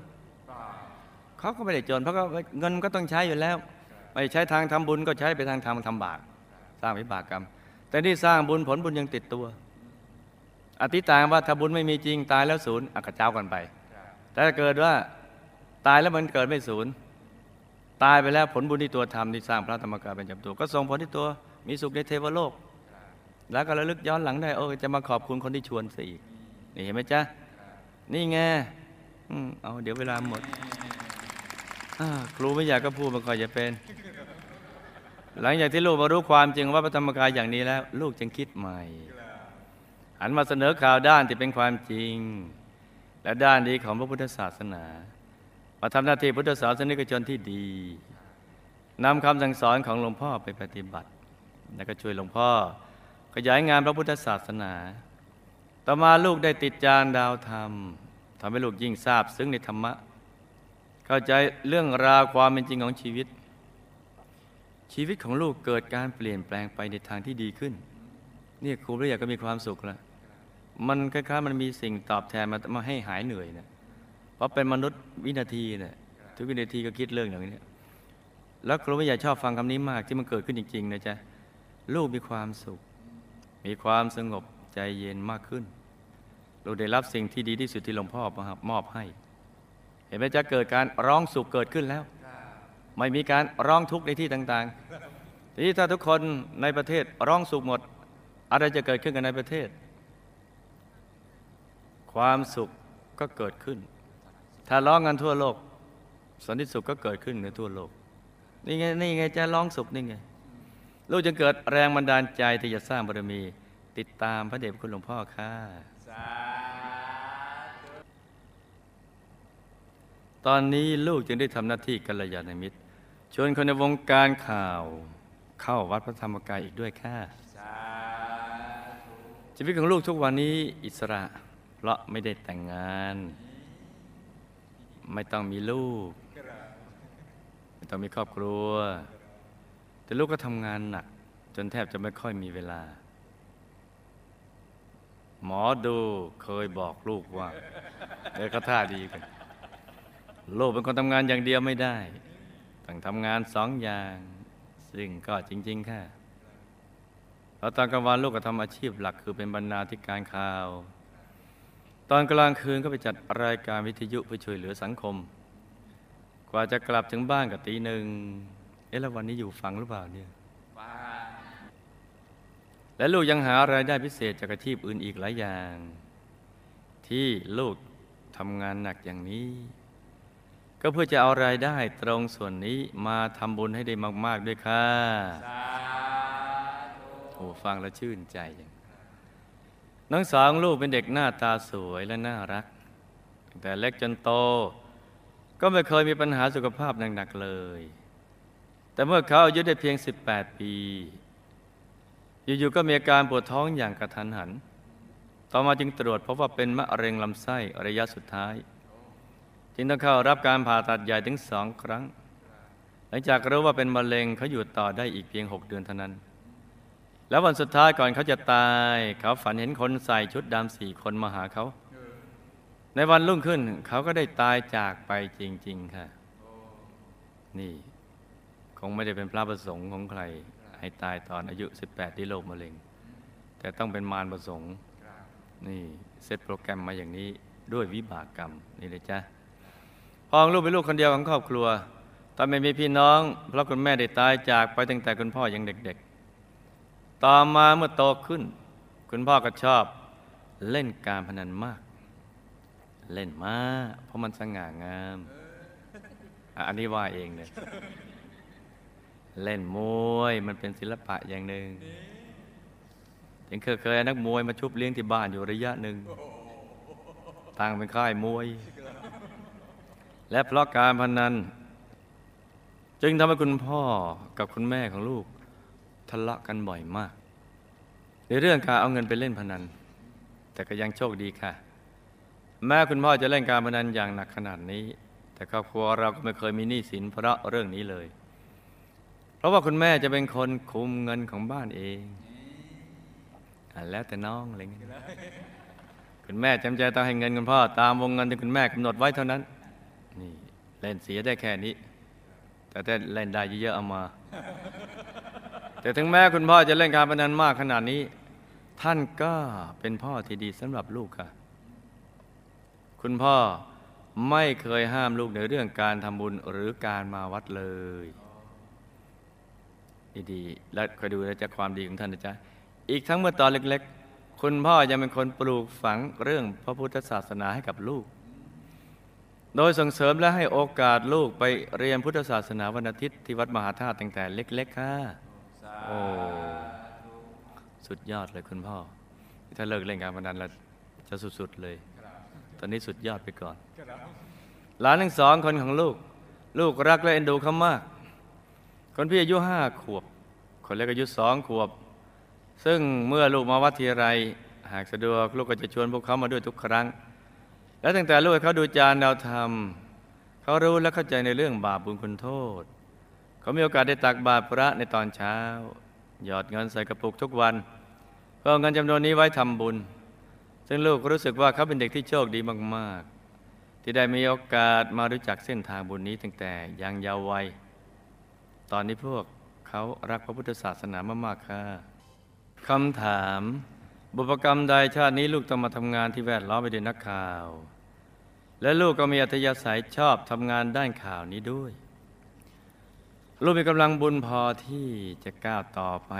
เขาก็ไม่ได้จนเพราะก็เงินก็ต้องใช้อยู่แล้ว ไม่ใช้ทางทำบุญก็ใช้ไปทางทำทำบาปสร้างวิบากกรรม แต่ที่สร้างบุญผลบุญยังติดตัว อธิษฐานว่าถ้าบุญไม่มีจริงตายแล้วศูนย์อักเจ้ากันไป แต่ถ้าเกิดว่าตายแล้วมันเกิดไม่ศูนย์ตายไปแล้วผลบุญที่ตัวทำที่สร้างพระธรรมกายเป็นจำตัว ก็ส่งผลที่ตัวมีสุขในเทวโลก แล้วก็ระลึกย้อนหลังได้โอ้จะมาขอบคุณคนที่ชวนสิอีกนี่เห็นไหมจ๊ะ นี่ไงอเอาเดี๋ยวเวลาหมดครูไม่อยากก็พูดมันก็จะเป็น หลังจากที่ลูกมารู้ความจริงว่าพระธรรมกายอย่างนี้แล้ว ลูกจึงคิดใหม่ หันมาเสนอข่าวด้านที่เป็นความจริง และด้านดีของพระพุทธศาสนา มาทำหน้าที่พุทธศาสนิกชนที่ดีนำคำสั่งสอนของหลวงพ่อไปปฏิบัติ แล้วก็ช่วยหลวงพ่อ ขยายงานพระพุทธศาสนา ต่อมาลูกได้ติดจานดาวธรรมทำให้ลูกยิ่งทราบซึ้งในธรรมะ เข้าใจเรื่องราวความเป็นจริงของชีวิต ชีวิตของลูกเกิดการเปลี่ยนแปลงไปในทางที่ดีขึ้นเนี่ยครูเรียกก็มีความสุขแล้ว มันคล้ายๆมันมีสิ่งตอบแทนมามาให้หายเหนื่อยเนะเพราะเป็นมนุษย์วินาทีเนี่ยทุกวินาทีก็คิดเรื่องอย่างนี้แล้วครูไม่อยากชอบฟังคำนี้มากที่มันเกิดขึ้นจริงๆนะจ๊ะลูกมีความสุข มีความสงบใจเย็นมากขึ้น ลูกได้รับสิ่งที่ดีที่สุดที่หลวงพ่อมอบให้ เห็นไหมจะเกิดการร้องสุขเกิดขึ้นแล้ว ไม่มีการร้องทุกข์ในที่ต่างๆ ทีนี้ถ้าทุกคนในประเทศร้องสุขหมด อะไรจะเกิดขึ้นกันในประเทศ ความสุขก็เกิดขึ้น ถ้าร้องกันทั่วโลกสันติสุขก็เกิดขึ้นในทั่วโลก นี่ไงนี่ไงจะร้องสุขนี่ไง ลูกจึงเกิดแรงบันดาลใจที่จะสร้างบารมี ติดตามพระเดชพระคุณหลวงพ่อค่ะสาตอนนี้ลูกจึงได้ทำหน้าที่กัลยาณมิตรชวนคนในวงการข่าวเข้าวัดพระธรรมกายอีกด้วยค่ะสาชีวิตของลูกทุกวันนี้อิสระ เพราะไม่ได้แต่งงาน ไม่ต้องมีลูก ไม่ต้องมีครอบครัว แต่ลูกก็ทำงานหนัก จนแทบจะไม่ค่อยมีเวลา หมอดูเคยบอกลูกว่าเดี๋ยวก็ท่าดีกันลูกเป็นคนทำงานอย่างเดียวไม่ได้ ต้องทำงานสองอย่าง ซึ่งก็จริง ๆ ค่ะแล้วตอนกลางวันลูกก็ทำอาชีพหลักคือเป็นบรรณาธิการข่าว ตอนกลางคืนก็ไปจัดรายการวิทยุเพื่อช่วยเหลือสังคม กว่าจะกลับถึงบ้านกับตีหนึ่งเอ๊ะแล้ววันนี้อยู่ฟังหรือเปล่าเนี่ยฟ้าและลูกยังหารายได้พิเศษจากอาชีพอื่นอีกหลายอย่าง ที่ลูกทำงานหนักอย่างนี้ ก็เพื่อจะเอารายได้ตรงส่วนนี้มาทำบุญให้ได้มาก ๆ ด้วยค่ะสาธุโอ้ฟังแล้วชื่นใจจัง น้องสาวของลูกเป็นเด็กหน้าตาสวยและน่ารัก แต่เล็กจนโต ก็ไม่เคยมีปัญหาสุขภาพหนักๆเลย แต่เมื่อเขาอายุได้เพียง 18 ปี อยู่ๆก็มีอาการปวดท้องอย่างกระทันหัน ต่อมาจึงตรวจพบว่าเป็นมะเร็งลำไส้ระยะสุดท้าย จึงต้องเข้ารับการผ่าตัดใหญ่ถึงสองครั้ง หลังจากรู้ว่าเป็นมะเร็งเขาอยู่ต่อได้อีกเพียง 6 เดือนเท่านั้น แล้ววันสุดท้ายก่อนเขาจะตาย เขาฝันเห็นคนใส่ชุดดำสี่คนมาหาเขา ในวันรุ่งขึ้น เขาก็ได้ตายจากไปจริง ๆ ค่ะ นี่ คงไม่ได้เป็นพระประสงค์ของใคร ให้ตายตอนอายุ 18 ที่โรคมะเร็ง แต่ต้องเป็นมารประสงค์นี่เซตโปรแกรมมาอย่างนี้ด้วยวิบากกรรมนี่เลยจ้ะพองลูกเป็นลูกคนเดียวของครอบครัว ตอนไม่มีพี่น้อง เพราะคุณแม่ได้ตายจากไปตั้งแต่คุณพ่อยังเด็กๆ ต่อมาเมื่อโตขึ้น คุณพ่อก็ชอบเล่นการพนันมาก เล่นมากเพราะมันสง่างาม อันนี้ว่าเองเลยเล่นมวยมันเป็นศิลปะอย่างหนึ่งยังเคยเคยนักมวยมาชุบเลี้ยงที่บ้านอยู่ระยะหนึ่งทางเป็นค่ายมวย และเพราะการพนัน จึงทำให้คุณพ่อกับคุณแม่ของลูก ทะเลาะกันบ่อยมาก ในเรื่องการเอาเงินไปเล่นพนัน แต่ก็ยังโชคดีค่ะ แม้คุณพ่อจะเล่นการพนันอย่างหนักขนาดนี้ แต่ครอบครัวเราก็ไม่เคยมีหนี้สินเพราะเรื่องนี้เลย เพราะว่าคุณแม่จะเป็นคนคุมเงินของบ้านเองอะแล้วแต่น้องอะไรเงี้ยคุณแม่จำใจต้องให้เงินคุณพ่อตามวงเงินที่คุณแม่กำหนดไว้เท่านั้น นี่เล่นเสียได้แค่นี้ แต่ถ้าเล่นได้เยอะๆเอามา แต่ถึงแม้คุณพ่อจะเล่นการพนันมากขนาดนี้ ท่านก็เป็นพ่อที่ดีสำหรับลูกค่ะ คุณพ่อไม่เคยห้ามลูกในเรื่องการทำบุญหรือการมาวัดเลยดีๆและคอยดูแลจากความดีของท่านนะจ๊ะอีกทั้งเมื่อตอนเล็ก ๆ คุณพ่อยังเป็นคนปลูกฝังเรื่องพระพุทธศาสนาให้กับลูก โดยส่งเสริมและให้โอกาสลูกไปเรียนพุทธศาสนาวันอาทิตย์ที่วัดมหาธาตุตั้งแต่เล็ก ๆ ค่ะ โอ้ สุดยอดเลยคุณพ่อ ถ้าเลิกเล่นการพนันแล้วจะสุดๆเลย ตอนนี้สุดยอดไปก่อน หลานทั้งสองคนของลูก ลูกรักและเอ็นดูเขามาก คนพี่อายุห้าขวบ คนเล็กอายุสองขวบ ซึ่งเมื่อลูกมาวัดทีไร หากสะดวกลูกก็จะชวนพวกเขามาด้วยทุกครั้ง และตั้งแต่ลูกเขาดูจานดาวธรรม เขารู้และเข้าใจในเรื่องบาปบุญคุณโทษ เขามีโอกาสได้ตักบาตรพระในตอนเช้า หยอดเงินใส่กระปุกทุกวันเพื่อเอาเงินจำนวนนี้ไว้ทำบุญ ซึ่งลูกก็รู้สึกว่าเขาเป็นเด็กที่โชคดีมากๆ ที่ได้มีโอกาสมารู้จักเส้นทางบุญนี้ตั้งแต่ยังเยาว์วัย ตอนนี้พวกเขารักพระพุทธศาสนามากๆค่ะคำถาม บุพกรรมใดชาตินี้ลูกต้องมาทำงานที่แวดล้อมไปด้วยนักข่าว และลูกก็มีอัธยาศัยชอบทำงานด้านข่าวนี้ด้วย ลูกมีกำลังบุญพอที่จะก้าวต่อไป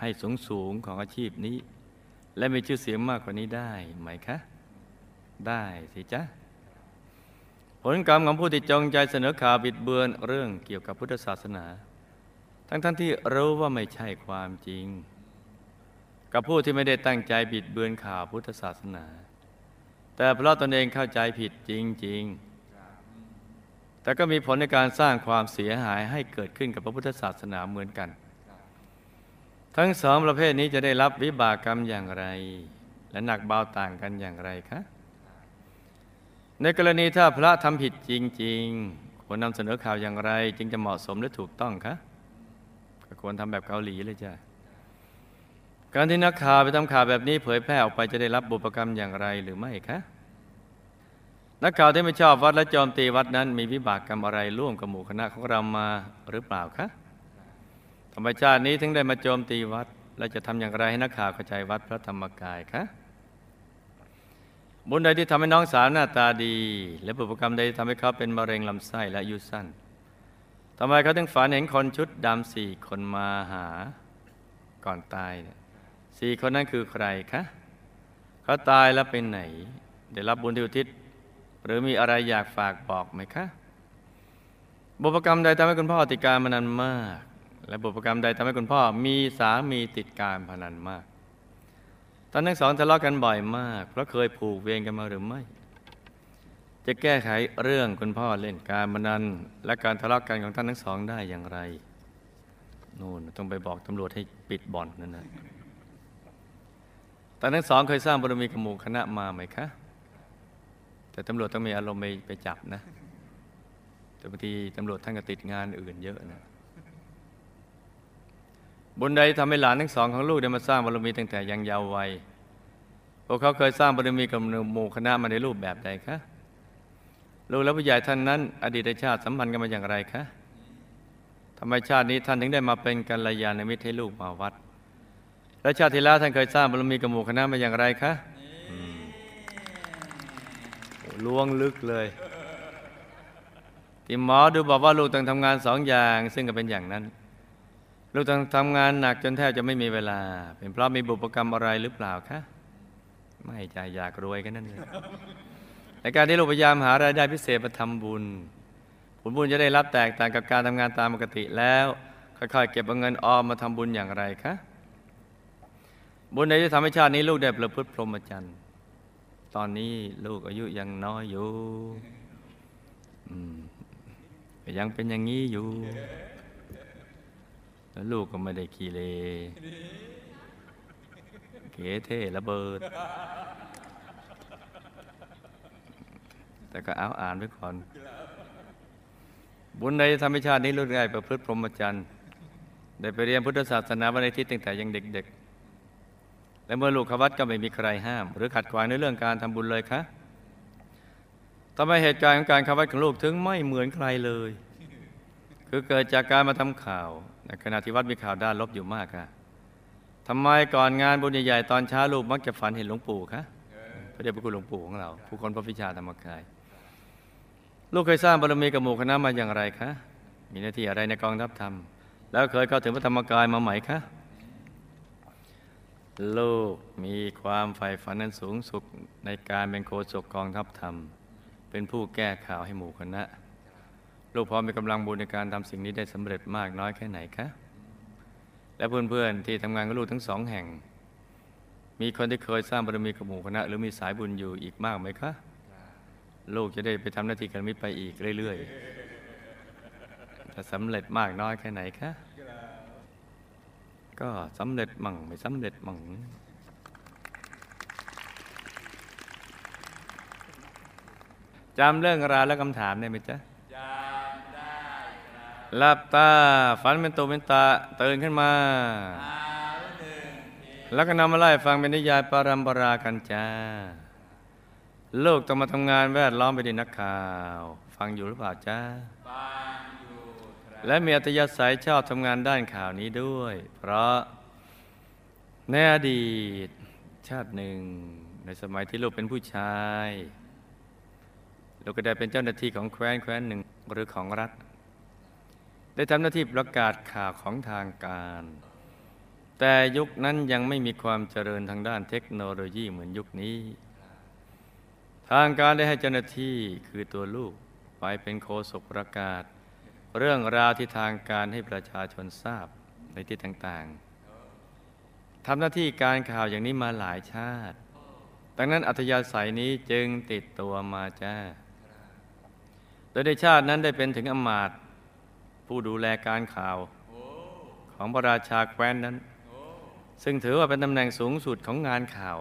ให้สูงสูงของอาชีพนี้ และมีชื่อเสียงมากกว่านี้ได้ไหมคะ ได้สิจ๊ะ ผลกรรมของผู้ที่จงใจเสนอข่าวบิดเบือนเรื่องเกี่ยวกับพุทธศาสนา ทั้งๆทที่รู้ว่าไม่ใช่ความจริง กับผู้ที่ไม่ได้ตั้งใจบิดเบือนข่าวพุทธศาสนา แต่เพราะตนเองเข้าใจผิดจริง ๆ แต่ก็มีผลในการสร้างความเสียหายให้เกิดขึ้นกับพระพุทธศาสนาเหมือนกัน ทั้งสองประเภทนี้จะได้รับวิบากกรรมอย่างไร และหนักเบาต่างกันอย่างไรคะ ในกรณีถ้าพระทำผิดจริง ๆ ควรนำเสนอข่าวอย่างไร จึงจะเหมาะสมและถูกต้องคะก็ควรทำแบบเกาหลีเลยจ้ะการที่นักข่าวไปทำข่าวแบบนี้เผยแพร่ออกไปจะได้รับบุพกรรมอย่างไรหรือไม่คะ นักข่าวที่ไม่ชอบวัดและโจมตีวัดนั้น มีวิบากกรรมอะไรร่วมกับหมู่คณะของเรามาหรือเปล่าคะธรรมชาตินี้ถึงได้มาโจมตีวัด และจะทำอย่างไรให้นักข่าวเข้าใจวัดพระธรรมกายคะบุญใดที่ทำให้น้องสาวหน้าตาดี และบุพกรรมใดที่ทำให้เขาเป็นมะเร็งลำไส้และอายุสั้นทำไมเขาถึงฝันเห็นคนชุดดำสี่คนมาหาก่อนตายเนี่ยสี่คนนั้นคือใครคะเขาตายแล้วไปไหน ได้รับบุญที่อุทิศ หรือมีอะไรอยากฝากบอกไหมคะ บุพกรรมใดทำให้คุณพ่อติดการมานานมาก และบุพกรรมใดทำให้คุณพ่อมีสามีติดการพนันมาก ตอนทั้งสองทะเลาะกันบ่อยมาก เพราะเคยผูกเวรกันมาหรือไม่ จะแก้ไขเรื่องคุณพ่อเล่นการพนันและการทะเลาะกันของท่านทั้งสองได้อย่างไรนู่นต้องไปบอกตำรวจให้ปิดบ่อนนั่นนะตอนทั้งสองเคยสร้างบารมีกับหมู่คณะมาไหมคะ แต่ตำรวจต้องมีอารมณ์ไปไปจับนะ แต่บางทีตำรวจท่านก็ติดงานอื่นเยอะนะบุญใดทำให้หลานทั้งสองของลูกได้มาสร้างบารมีตั้งแต่ยังเยาว์วัยพวกเขาเคยสร้างบารมีกับหมู่คณะมาในรูปแบบใดคะลูกและผู้ใหญ่ท่านนั้น อดีตชาติสัมพันธ์กันมาอย่างไรคะทำไมชาตินี้ท่านถึงได้มาเป็นกัลยาณมิตรให้ลูกมาวัด และชาติที่แล้วท่านเคยสร้างบารมีกับหมู่คณะมาอย่างไรคะ ล้วงลึกเลยที่หมอดูบอกว่าลูกต้องทำงานสองอย่าง ซึ่งก็เป็นอย่างนั้น ลูกต้องทำงานหนักจนแทบจะไม่มีเวลา เป็นเพราะมีบุพกรรมอะไรหรือเปล่าคะไม่ใช่อยากรวยกันนั่นเลยในการที่ลูกพยายามหารายได้พิเศษมาทำบุญ ผลบุญจะได้รับแตกต่างกับการทำงานตามปกติแล้ว ค่อยๆ เก็บเอาเงินออมมาทำบุญอย่างไรคะบุญใดที่ทำให้ชาตินี้ลูกได้ประพฤติพรหมจรรย์ ตอนนี้ลูกอายุยังน้อยอยู่ยังเป็นอย่างนี้อยู่ แล้วลูกก็ไม่ได้ขี้เลเก๋เท่ระเบิด แต่ก็เอาอ่านไว้ก่อน บุญใดทำให้ชาตินี้ลูกได้ประพฤติพรหมจรรย์ ได้ไปเรียนพุทธศาสนาวันอาทิตย์ตั้งแต่ยังเด็กๆ และเมื่อลูกขวัดก็ไม่มีใครห้าม หรือขัดขวางในเรื่องการทำบุญเลยคะทำไมเหตุการณ์ของการขวัดของลูกถึงไม่เหมือนใครเลย คือเกิดจากการมาทำข่าวในขณะที่วัดมีข่าวด้านลบอยู่มากค่ะทำไมก่อนงานบุญใหญ่ๆตอนเช้าลูกมักจะฝันเห็นหลวงปู่คะพระเดชพระคุณหลวงปู่ของเรา ผู้คนพระวิชาธรรมกาย ลูกเคยสร้างบารมีกับหมู่คณะมาอย่างไรคะมีหน้าที่อะไรในกองทัพธรรม แล้วเคยเข้าถึงพระธรรมกายมาไหมคะ ลูกมีความใฝ่ฝันนั้นสูงสุดในการเป็นโฆษกกองทัพธรรม เป็นผู้แก้ข่าวให้หมู่คณะ ลูกพร้อมมีกำลังบุญในการทำสิ่งนี้ได้สำเร็จมากน้อยแค่ไหนคะ และเพื่อนๆที่ทำงานกับลูกทั้งสองแห่ง มีคนที่เคยสร้างบารมีกับหมู่คณะ หรือมีสายบุญอยู่อีกมากไหมคะ ลูกจะได้ไปทำหน้าที่การมิตรไปอีกเรื่อยๆจะสำเร็จมากน้อยแค่ไหนคะ ก็สำเร็จมั่งไม่สำเร็จมั่งจำเรื่องราวและคำถามได้ไหมจ๊ะจำได้ครับหลับตาฝันเป็นตัวเป็นตาตื่นขึ้นมาเอาหนึ่งทีแล้วก็นำมาไล่ฟังเป็นนิยายปารัมปรากันจ้าลูกต้องมาทำงานแวดล้อมไปด้วยนักข่าว ฟังอยู่หรือเปล่าจ้าฟังอยู่ครับ และมีอัตยาศัยชอบทำงานด้านข่าวนี้ด้วย เพราะในอดีตชาติหนึ่ง ในสมัยที่ลูกเป็นผู้ชายลูกก็ได้เป็นเจ้าหน้าที่ของแคว้นแคว้นหนึ่งหรือของรัฐ ได้ทำหน้าที่ประกาศข่าวของทางการ แต่ยุคนั้นยังไม่มีความเจริญทางด้านเทคโนโลยีเหมือนยุคนี้ ทางการได้ให้เจ้าหน้าที่คือตัวลูกไปเป็นโฆษกประกาศ เรื่องราวที่ทางการให้ประชาชนทราบในที่ต่างๆทำหน้าที่การข่าวอย่างนี้มาหลายชาติ ดังนั้นอัธยาศัยนี้จึงติดตัวมาจ้า โดยในชาตินั้นได้เป็นถึงอมาตย์ผู้ดูแลการข่าวของพระราชาแคว้นนั้น ซึ่งถือว่าเป็นตำแหน่งสูงสุดของงานข่าว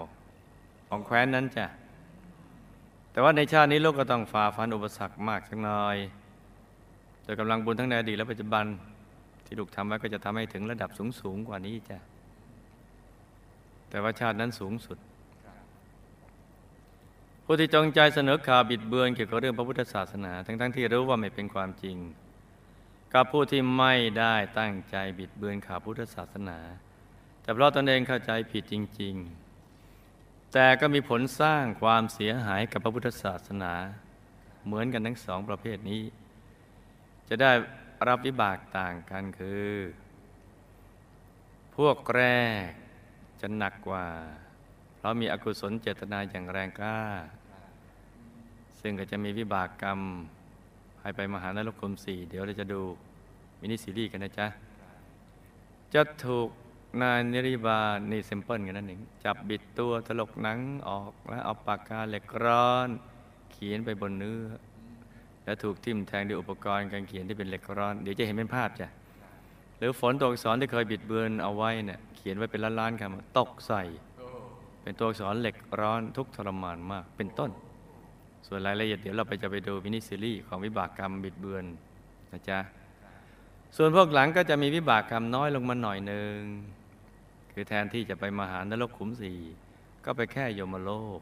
ของแคว้นนั้นจ้ะแต่ว่าในชาตินี้โลกก็ต้องฝ่าฟันอุปสรรคมากสักหน่อย ยกำลังบุญทั้งในอดีตและปัจจุบันที่ลูกทำไว้ก็จะทำให้ถึงระดับสูงสูงกว่านี้จ้ะแต่ว่าชาตินั้นสูงสุด ผู้ที่จงใจเสนอข่าวบิดเบือนเกี่ยวกับเรื่องพระพุทธศาสนา ทั้งๆที่รู้ว่าไม่เป็นความจริง กับผู้ที่ไม่ได้ตั้งใจบิดเบือนข่าวพุทธศาสนา แต่เพราะตนเองเข้าใจผิดจริง ๆ แต่ก็มีผลสร้างความเสียหายกับพระพุทธศาสนา เหมือนกันทั้งสองประเภทนี้ จะได้รับวิบากต่างกันคือ พวกแรกจะหนักกว่า เพราะมีอกุศลเจตนาอย่างแรงกล้า ซึ่งก็จะมีวิบากกรรมให้ไปมหานรกคมสี่เดี๋ยวเราจะดูมินิซีรีส์กันนะจ๊ะ จะถูกนายนิรยบาลนี่ sample กันนั่นเองจับบิดตัวถลกหนังออกแล้วเอาปากกาเหล็กร้อน เขียนไปบนเนื้อ แล้วถูกทิ่มแทงด้วยอุปกรณ์การเขียนที่เป็นเหล็กร้อน เดี๋ยวจะเห็นเป็นภาพจ้ะหรือฝนตัวอักษรที่เคยบิดเบือนเอาไว้เนี่ยเขียนไว้เป็นล้านๆคำตกใส่ เป็นตัวอักษรเหล็กร้อนทุกข์ทรมานมากเป็นต้น ส่วนรายละเอียดเดี๋ยวเราไปจะไปดูมินิซีรีส์ของวิบากกรรมบิดเบือนนะจ๊ะส่วนพวกหลังก็จะมีวิบากกรรมน้อยลงมาหน่อยหนึ่งคือแทนที่จะไปมหานรกขุมสี่ก็ไปแค่โยมโลก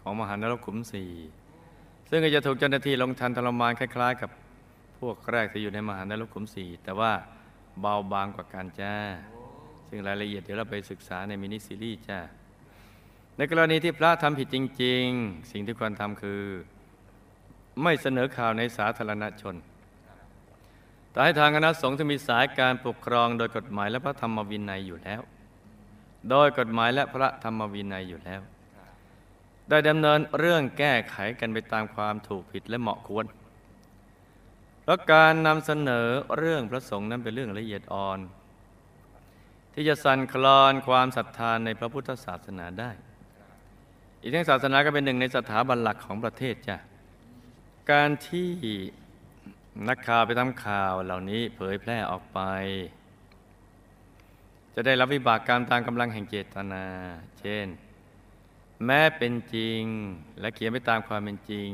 ของมหานรกขุมสี่ ซึ่งก็จะถูกเจ้าหน้าที่ลงทันทรมานคล้าย ๆ กับพวกแรกที่อยู่ในมหานรกขุมสี่แต่ว่าเบาบางกว่าการจ้า ซึ่งรายละเอียดเดี๋ยวเราไปศึกษาในมินิซีรีส์จ้า ในกรณีที่พระทำผิดจริง ๆ สิ่งที่ควรทำคือ ไม่เสนอข่าวในสาธารณชน แต่ให้ทางคณะสงฆ์ที่มีสายการปกครองโดยกฎหมายและพระธรรมวินัยอยู่แล้ว โดยกฎหมายและพระธรรมวินัยอยู่แล้ว ได้ดำเนินเรื่องแก้ไขกันไปตามความถูกผิดและเหมาะควร เพราะการนำเสนอเรื่องพระสงฆ์นั้นเป็นเรื่องละเอียดอ่อน ที่จะสั่นคลอนความศรัทธานในพระพุทธศาสนาได้ อีกทั้งศาสนาก็เป็นหนึ่งในสถาบันหลักของประเทศจ้ะการที่นักข่าวไปทำข่าวเหล่านี้เผยแพร่ออกไป จะได้รับวิบากกรรมตามกำลังแห่งเจตนา เช่น แม้เป็นจริงและเขียนไปตามความเป็นจริง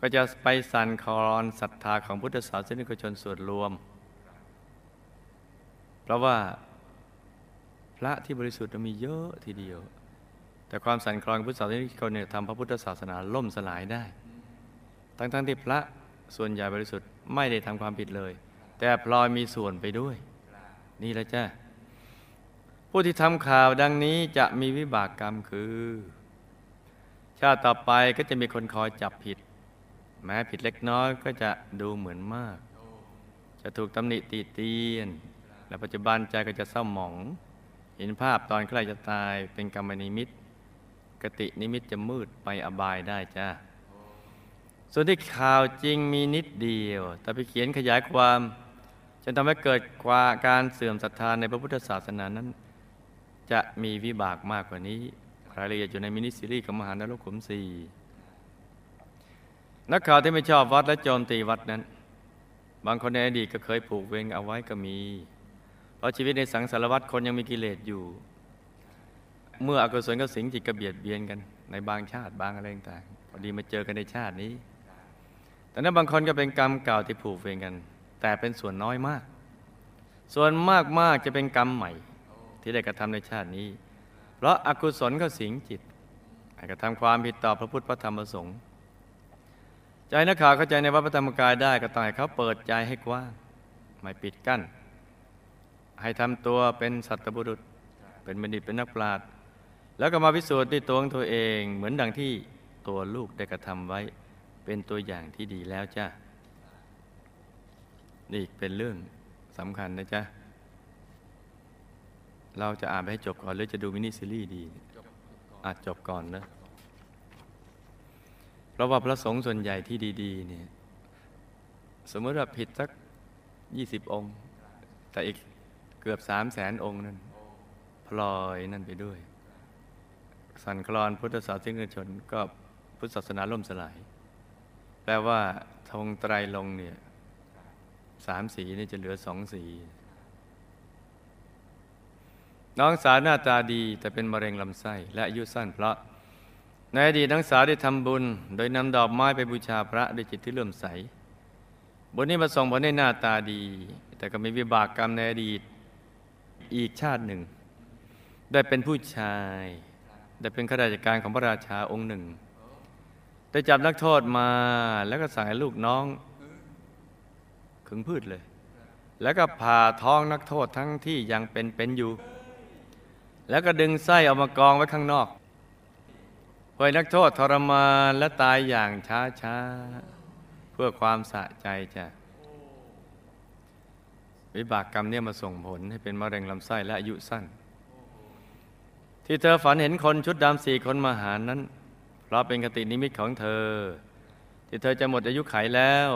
ก็จะไปสั่นคลอนศรัทธาของพุทธศาสนิกชนส่วนรวม เพราะว่าพระที่บริสุทธิ์มีเยอะทีเดียว แต่ความสั่นคลอนพุทธศาสนิกชนเนี่ยทำพระพุทธศาสนาล่มสลายได้ ทั้งๆทที่พระส่วนใหญ่บริสุทธิ์ไม่ได้ทำความผิดเลย แต่พลอยมีส่วนไปด้วย นี่แหละจ้า ผู้ที่ทำข่าวดังนี้จะมีวิบากกรรมคือ ชาติต่อไปก็จะมีคนคอยจับผิด แม้ผิดเล็กน้อยก็จะดูเหมือนมาก จะถูกตำหนิตีเตียน และปัจจุบันใจก็จะเศร้าหมอง เห็นภาพตอนใกล้จะตายเป็นกรรมนิมิตกตินิมิตจะมืดไปอบายได้จ้าส่วนที่ข่าวจริงมีนิดเดียว แต่ไปเขียนขยายความจนทำให้เกิดควาการเสื่อมศรัทธาในพระพุทธศาสนานั้น จะมีวิบากมากกว่านี้ รายละเอียดอยู่ในมินิซีรีส์ของมหานรกขุมสีนักข่าวที่ไม่ชอบวัดและโจมตีวัดนั้น บางคนในอดีตก็เคยผูกเวรเอาไว้ก็มี เพราะชีวิตในสังสารวัฏคนยังมีกิเลสอยู่ เมื่ออกุศลกับสิงจิตกระเบียดเบียนกัน ในบางชาติบางอะไรต่างพอดีมาเจอกันในชาตินี้ แต่นั้นบางคนก็เป็นกรรมเก่าที่ผูกเวรกัน แต่เป็นส่วนน้อยมาก ส่วนมากมากจะเป็นกรรมใหม่ ที่ได้กระทำในชาตินี้ เพราะอากุศลก็สิงจิตกระทำความผิดต่อพระพุทธพระธรรมพระสงฆ์ใจนักข่าวเข้าใจในวัดพระธรรมกายได้ก็ต้องให้เขาเปิดใจให้กว้างไม่ปิดกั้น ให้ทำตัวเป็นสัตบุรุษ เป็นบัณฑิตเป็นนักปราชญ์แล้วก็มาพิสูจน์ด้วยตัวของตัวเอง เหมือนดังที่ตัวลูกได้กระทำไว้ เป็นตัวอย่างที่ดีแล้วจ้านี่เป็นเรื่องสำคัญนะจ๊ะ เราจะอ่านไปให้จบก่อน หรือจะดูมินิซีรีส์ดีอาจจบก่อนนะเพราะว่าพระสงฆ์ส่วนใหญ่ที่ดีๆเนี่ยสมมติว่าผิดสักยี่สิบองค์ แต่อีกเกือบสามแสนองค์นั่นพลอยนั่นไปด้วย สันคลอนพุทธศาสนิกชนก็พุทธศาสนาล่มสลาย แปลว่าธงไตรลงเนี่ยสามสีนี่จะเหลือสองสี น้องสาวหน้าตาดีแต่เป็นมะเร็งลำไส้และอายุสั้นเพราะในอดีตน้องสาวได้ทำบุญ โดยนำดอกไม้ไปบูชาพระด้วยจิตที่เลื่อมใส บุญนี้มาส่งผลให้หน้าตาดี แต่ก็มีวิบากกรรมในอดีตอีกชาติหนึ่ง ได้เป็นผู้ชาย ได้เป็นข้าราชการของพระราชาองค์หนึ่ง ได้จับนักโทษมาแล้วก็สั่งให้ลูกน้องขึงพืชเลย แล้วก็ผ่าท้องนักโทษทั้งที่ยังเป็นเป็นอยู่ แล้วก็ดึงไส้ออกมากองไว้ข้างนอกเพื่อนักโทษทรมานและตายอย่างช้าช้าๆเพื่อความสะใจจ้ะวิบากกรรมเนี่ยมาส่งผลให้เป็นมะเร็งลำไส้และอายุสั้น ที่เธอฝันเห็นคนชุดดำสี่คนมาหานั้น เพราะเป็นกตินิมิตของเธอ ที่เธอจะหมดอายุไขแล้ว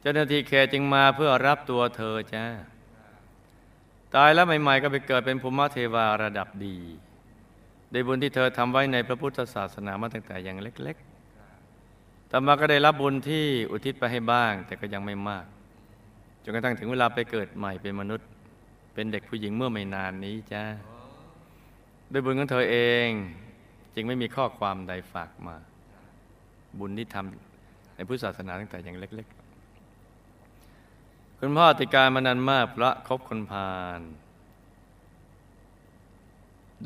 เจ้าหน้าที่แคจึงมาเพื่อรับตัวเธอจ้า ตายแล้วใหม่ ๆ ก็ไปเกิดเป็นภูมิเทวาระดับดีได้บุญที่เธอทำไว้ในพระพุทธศาสนามาตั้งแต่ยังเล็กๆต่อมาก็ได้รับบุญที่อุทิศไปให้บ้าง แต่ก็ยังไม่มาก จนกระทั่งถึงเวลาไปเกิดใหม่เป็นมนุษย์ เป็นเด็กผู้หญิงเมื่อไม่นานนี้จ้าด้วยบุญของเธอเอง จึงไม่มีข้อความใดฝากมา บุญที่ทำในพุทธศาสนาตั้งแต่ยังเล็ก ๆ คุณพ่อติดการมานานมากเพราะคบคนพาล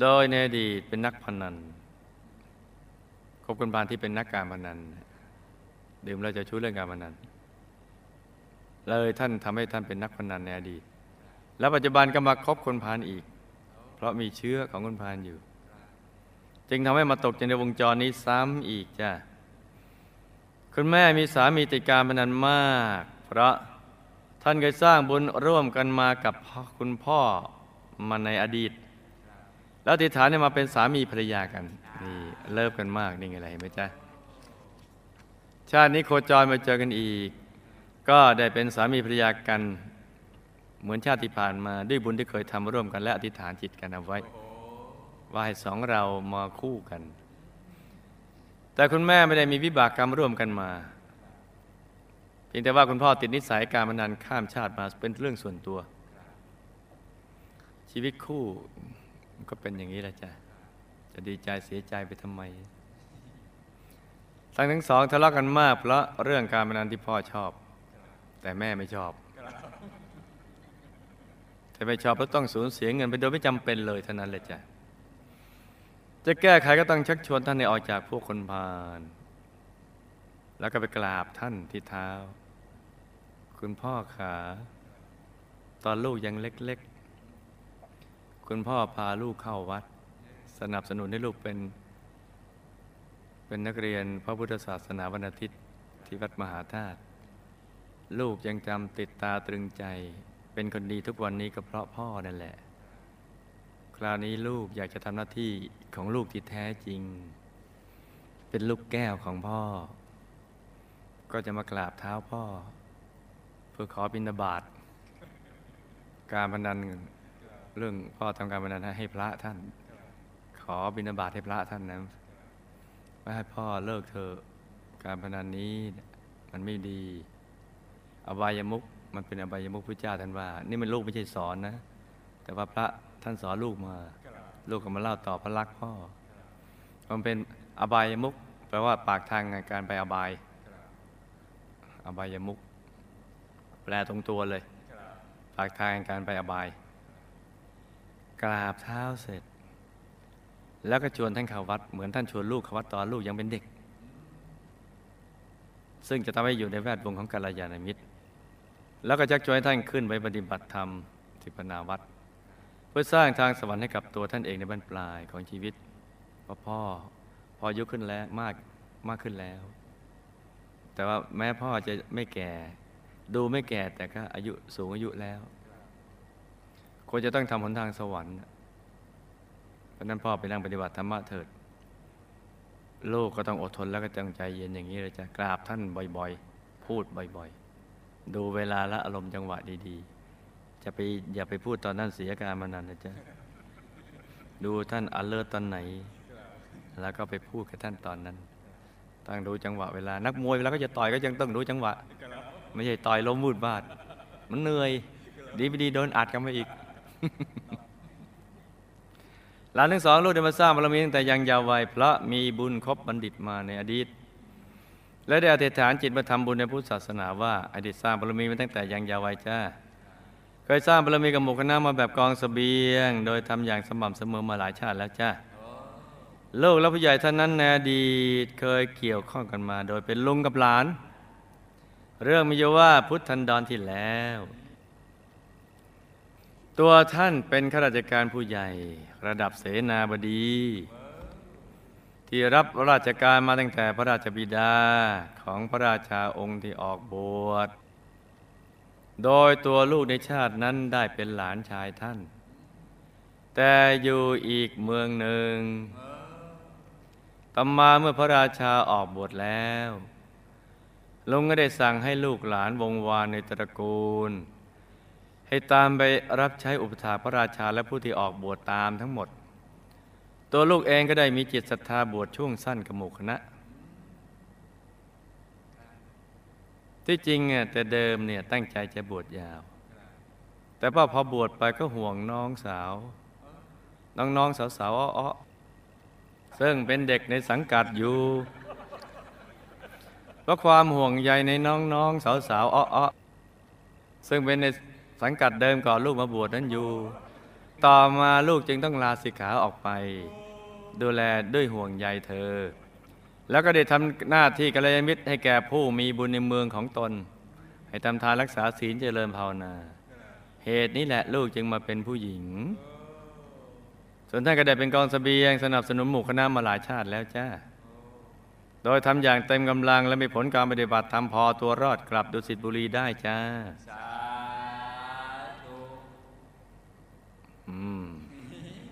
โดยในอดีตเป็นนักพนัน คบคนพาลที่เป็นนักการพนัน ดื่มเราจะชู้เรื่องการพนัน เลยท่านทำให้ท่านเป็นนักพนันในอดีต แล้วปัจจุบันก็มาคบคนพาลอีก เพราะมีเชื้อของคนพาลอยู่ จึงทำให้มาตกในวงจรนี้ซ้ำอีกจ้ะคุณแม่มีสามีติดการพนันมาก เพราะ ท่านเคยสร้างบุญร่วมกันมากับคุณพ่อมาในอดีต แล้วติฐานเนี่ยมาเป็นสามีภรรยากันนี่เลิฟกันมากนี่ไงไรไหมจ๊ะชาตินี้โคจรมาเจอกันอีก ก็ได้เป็นสามีภรรยากัน เหมือนชาติที่ผ่านมาด้วยบุญที่เคยทำร่วมกันและอธิษฐานจิตกันเอาไว้ ว่าให้สองเรามาคู่กัน แต่คุณแม่ไม่ได้มีวิบากกรรมร่วมกันมา เพียงแต่ว่าคุณพ่อติดนิสัยการพนันข้ามชาติมาเป็นเรื่องส่วนตัว ชีวิตคู่ก็เป็นอย่างนี้แหละจ้ะจะดีใจเสียใจไปทำไม ทั้งทั้งสองทะเลาะกันมากเพราะเรื่องการพนันที่พ่อชอบ แต่แม่ไม่ชอบแต่ไม่ชอบเพราะต้องสูญเสียเงินไปโดยไม่จำเป็นเลยเท่านั้นเลยจ้ะจะแก้ไขก็ต้องชักชวนท่านให้ออกจากพวกคนพาล แล้วก็ไปกราบท่านที่เท้า คุณพ่อขา ตอนลูกยังเล็กๆ คุณพ่อพาลูกเข้าวัด สนับสนุนให้ลูกเป็น เป็นนักเรียนพระพุทธศาสนาวันอาทิตย์ที่วัดมหาธาตุลูกยังจำติดตาตรึงใจ เป็นคนดีทุกวันนี้ก็เพราะพ่อนั่นแหละ คราวนี้ลูกอยากจะทำหน้าที่ของลูกที่แท้จริง เป็นลูกแก้วของพ่อ ก็จะมากราบเท้าพ่อ เพื่อขอบิณฑบาตการพนันเรื่องพ่อทำการพนันให้พระท่าน ขอบิณฑบาตให้พระท่านนะไม่ให้พ่อเลิกเถอะการพนันนี้มันไม่ดี อบายมุกมันเป็นอบายมุกพระเจ้าท่านว่า นี่มันลูกไม่ใช่สอนนะ แต่ว่าพระท่านสอนลูกมา ลูกก็มาเล่าต่อพระลักษณ์พ่อ มันเป็นอบายมุกแปลว่าปากทางการไปอบาย อบายมุกแปลตรงตัวเลยปากทางการไปอบาย กราบเท้าเสร็จ แล้วก็ชวนท่านเข้าวัด เหมือนท่านชวนลูกเข้าวัดตอนลูกยังเป็นเด็ก ซึ่งจะทำให้อยู่ในแวดวงของกัลยาณมิตร แล้วก็ชักชวนท่านขึ้นไปปฏิบัติธรรมที่ปนาวัดเพื่อสร้างทางสวรรค์ให้กับตัวท่านเองในบรรปลายของชีวิตพอพ่อพออยุขึ้นแล้วมากมากขึ้นแล้ว แต่ว่าแม้พ่อจะไม่แก่ ดูไม่แก่แต่ก็อายุสูงอายุแล้วควรจะต้องทำหนทางสวรรค์เพราะนั้นพ่อไปนั่งปฏิบัติธรรมะเถิด ลูกก็ต้องอดทนแล้วก็ตั้งใจเย็นอย่างนี้เลยจะกราบท่านบ่อยๆ พูดบ่อยๆ ดูเวลาและอารมณ์จังหวะดีๆ จะไปอย่าไปพูดตอนนั้นเสียการมานานนะจ๊ะ ดูท่านอเลิศตอนไหน แล้วก็ไปพูดกับท่านตอนนั้น ต้องดูจังหวะเวลา นักมวยเวลาก็จะต่อยก็ยังต้องดูจังหวะ ไม่ใช่ต่อยล้มวูดบาด มันเหนื่อย ดีไม่ดีโดนอัดกันมาอีก หลานทั้งสองลูกได้มาสร้างบารมีตั้งแต่ยังยาววัยเพราะมีบุญครบบัณฑิตมาในอดีต และได้อธิษฐานจิตมาทำบุญในพุทธศาสนาว่าอดีตสร้างบารมีมาตั้งแต่ยังยาววัยจ้าเคยสร้างบารมีกับหมู่คณะมาแบบกองสเสบียง โดยทำอย่างสม่ำเสมอมาหลายชาติแล้วจ้า ลูกและผู้ใหญ่ท่านนั้นในอดีตเคยเกี่ยวข้องกันมา โดยเป็นลุงกับหลาน เรื่องมีอยู่ว่าพุทธันดรที่แล้ว ตัวท่านเป็นข้าราชการผู้ใหญ่ ระดับเสนาบดี ที่รับราชการมาตั้งแต่พระราชบิดาของพระราชาองค์ที่ออกบวชโดยตัวลูกในชาตินั้นได้เป็นหลานชายท่าน แต่อยู่อีกเมืองหนึ่ง ต่อมาเมื่อพระราชาออกบวชแล้ว ลุงก็ได้สั่งให้ลูกหลานวงวานในตระกูล ให้ตามไปรับใช้อุปถาพระราชาและผู้ที่ออกบวชตามทั้งหมด ตัวลูกเองก็ได้มีจิตศรัทธาบวชช่วงสั้นกับหมู่คณะ ที่จริงอะแต่เดิมเนี่ยตั้งใจจะบวชยาว แต่พอพอบวชไปก็ห่วงน้องสาว น้องๆสาวๆอ้อ ซึ่งเป็นเด็กในสังกัดอยู่เพราะความห่วงใยในน้องๆสาวๆอ้อๆซึ่งเป็นในสังกัดเดิมก่อนลูกมาบวชนั้นอยู่ ต่อมาลูกจึงต้องลาสิกขาออกไป ดูแลด้วยห่วงใยเธอ แล้วก็ได้ทำหน้าที่กัลยาณมิตรให้แก่ผู้มีบุญในเมืองของตน ให้ทำทานรักษาศีลเจริญภาวนา เหตุนี้แหละลูกจึงมาเป็นผู้หญิง ส่วนท่านก็ได้เป็นกองเสบียงสนับสนุนหมู่คณะมาหลายชาติแล้วจ้า โดยทำอย่างเต็มกำลังและมีผลการปฏิบัติทำพอตัวรอดกลับดุสิตบุรีได้จ้าอืม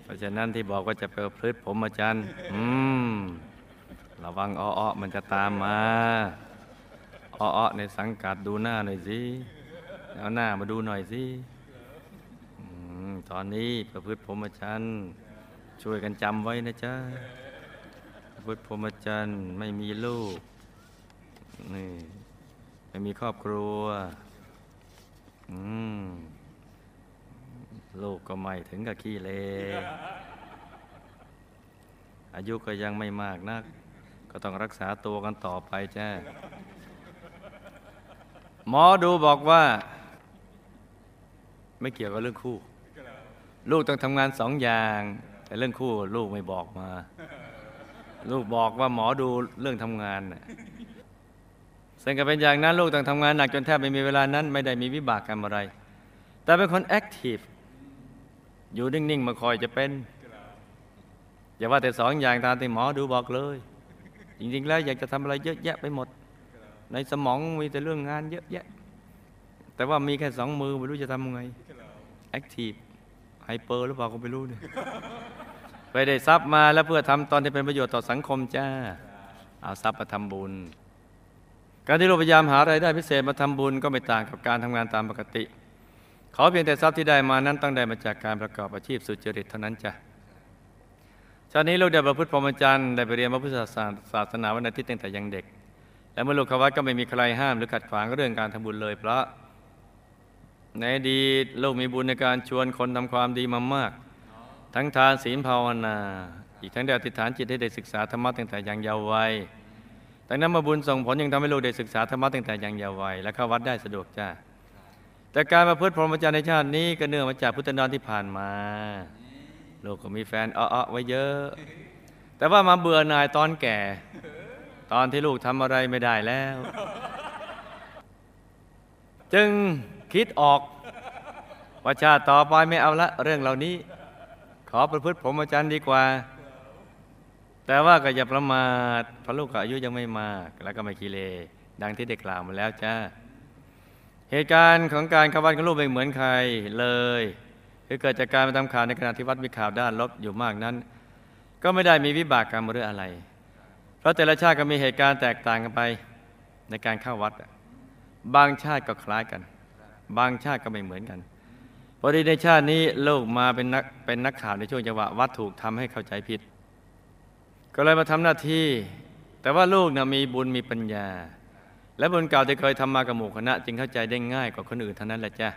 เพราะฉะนั้นที่บอกว่าจะไปพฤติผมอาจารย์ อืม ระวังอ้อๆมันจะตามมาอ้อๆในสังกัดดูหน้าหน่อยสิเอาหน้ามาดูหน่อยสิอืมตอนนี้ประพฤติผมอาจารย์ ช่วยกันจำไว้นะจ๊ะประพฤติผมอาจารย์ไม่มีลูกนี่ไม่มีครอบครัว อืมลูกก็ไม่ถึงกับขี้เลอายุก็ยังไม่มากนัก ก็ต้องรักษาตัวกันต่อไปจ้าหมอดูบอกว่า ไม่เกี่ยวกับเรื่องคู่ ลูกต้องทำงานสองอย่าง แต่เรื่องคู่ลูกไม่บอกมา ลูกบอกว่าหมอดูเรื่องทำงานน่ะซึ่งก็เป็นอย่างนั้นลูกต้องทำงานหนักจนแทบไม่มีเวลานั้น ไม่ได้มีวิบากกรรมอะไร แต่เป็นคน active อยู่นิ่ง ๆ ไม่ค่อยจะเป็น อย่าว่าแต่สองอย่างตามที่หมอดูบอกเลย จริง ๆ แล้วอยากจะทำอะไรเยอะแยะไปหมด ในสมองมีแต่เรื่องงานเยอะแยะ แต่ว่ามีแค่สองมือไม่รู้จะทำยังไง active hyper หรือเปล่าก็ไม่รู้เนี่ยไปได้ทรัพย์มาแล้วเพื่อทำตอนที่เป็นประโยชน์ต่อสังคมจ้า เอาทรัพย์มาทำบุญ การที่เราพยายามหารายได้พิเศษมาทำบุญก็ไม่ต่างกับการทำงานตามปกติ ขอเพียงแต่ทรัพย์ที่ได้มานั้นต้องได้มาจากการประกอบอาชีพสุจริตเท่านั้นจ้ะชาตินี้ลูกได้ประพฤติพรหมจรรย์ได้ไปเรียนพระพุทธศาสนาวันอาทิตย์ตั้งแต่ยังเด็ก และเมื่อลูกเข้าวัดก็ไม่มีใครห้ามหรือขัดขวางเรื่องการทำบุญเลย เพราะ ในอดีตลูกมีบุญในการชวนคนทำความดีมามาก ทั้งทานศีลภาวนา อีกทั้งได้อธิษฐานจิตให้ได้ศึกษาธรรมะตั้งแต่ยังเยาว์วัยดังนั้นมาบุญส่งผลยังทำให้ลูกได้ศึกษาธรรมะตั้งแต่ยังเยาว์วัยและเข้าวัดได้สะดวกจ้าแต่การมาพฤติพรหมจรรย์ในชาตินี้ก็เนื่องมาจากพุทธนอนที่ผ่านมาลูกก็มีแฟนอ้อๆไว้เยอะ แต่ว่ามาเบื่อหน่ายตอนแก่ ตอนที่ลูกทำอะไรไม่ได้แล้ว จึง คิดออกว่าชาติต่อไปไม่เอาละ เรื่องเหล่านี้ ขอประพฤติพรหมจรรย์ดีกว่า แต่ว่าก็อย่าประมาทพระลูกก็อายุยังไม่มาก แล้วก็ไม่กีเลดังที่ได้กล่าวมาแล้วจ้าเหตุการณ์ของการเข้าวัดของลูกไม่เหมือนใครเลยคือเกิดจากการไปทำข่าวในขณะที่วัดมีข่าวด้านลบอยู่มากนั้น ก็ไม่ได้มีวิบากกรรมหรืออะไร เพราะแต่ละชาติก็มีเหตุการณ์แตกต่างกันไปในการเข้าวัด บางชาติก็คล้ายกัน บางชาติก็ไม่เหมือนกันพอดีในชาตินี้ลูกมาเป็นนักเป็นนักข่าวในช่วงจังหวะวัดถูกทำให้เข้าใจผิด ก็เลยมาทำหน้าที่ แต่ว่าลูกนะมีบุญมีปัญญา และบุญเก่าที่เคยทำมากับหมู่คณะ จึงเข้าใจได้ง่ายกว่าคนอื่นเท่านั้นแหละจ้ะ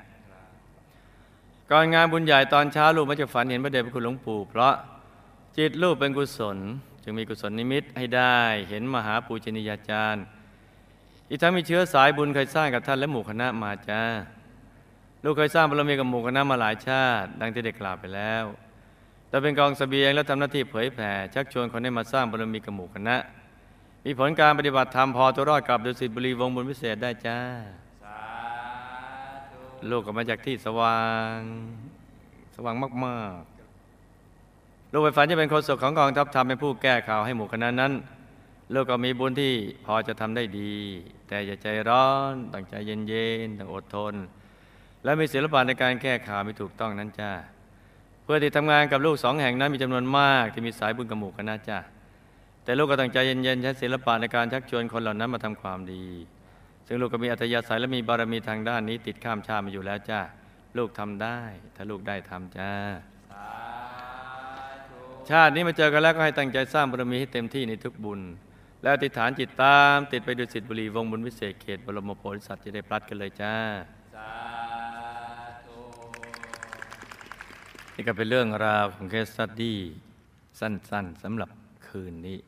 ก่อนงานบุญใหญ่ตอนเช้าลูกมักจะฝันเห็นพระเดชพระคุณหลวงปู่ เพราะจิตลูกเป็นกุศล จึงมีกุศลนิมิตให้ได้เห็นมหาปูชนียาจารย์ อีกทั้งมีเชื้อสายบุญเคยสร้างกับท่านและหมู่คณะมาจ้า ลูกเคยสร้างบารมีกับหมู่คณะมาหลายชาติ ดังที่ได้กล่าวไปแล้วแต่เป็นกองเสบียงและทำหน้าที่เผยแผ่ชักชวนคนให้มาสร้างบารมีกับหมู่คณะ มีผลการปฏิบัติธรรมพอตัวรอดกลับดุสิตบุรีวงบุญพิเศษได้จ้าลูกก็มาจากที่สว่าง สว่างมากๆ ลูกไปฝันจะเป็นโฆษกของกองทัพธรรมเป็นผู้แก้ข่าวให้หมู่คณะนั้นลูกก็มีบุญที่พอจะทำได้ดี แต่อย่าใจร้อนต้องใจเย็นๆต้องอดทน และมีศิลปะในการแก้ข่าวไม่ถูกต้องนั้นจ้าเพื่อที่ทำงานกับลูกสองแห่งนั้นมีจำนวนมากที่มีสายบุญกระหมูกกันะจ้าแต่ลูกก็ตั้งใจเย็นๆใช้ศิลปะในการชักชวนคนเหล่านั้นมาทำความดี ซึ่งลูกก็มีอัธยาศัยและมีบารมีทางด้านนี้ ติดข้ามชาติมาอยู่แล้วจ้าลูกทำได้ ถ้าลูกได้ทำจ้าชาตินี้มาเจอกันแล้วก็ให้ตั้งใจสร้างบารมีให้เต็มที่ในทุกบุญ และอธิษฐานจิตตาม ติดไปดุสิตบุรีวงบุญวิเศษเขตบรมโพธิสัตว์จะได้พลัดกันเลยจ้า นี่ก็เป็นเรื่องราวของเคสสตดี้สั้นๆสำหรับคืนนี้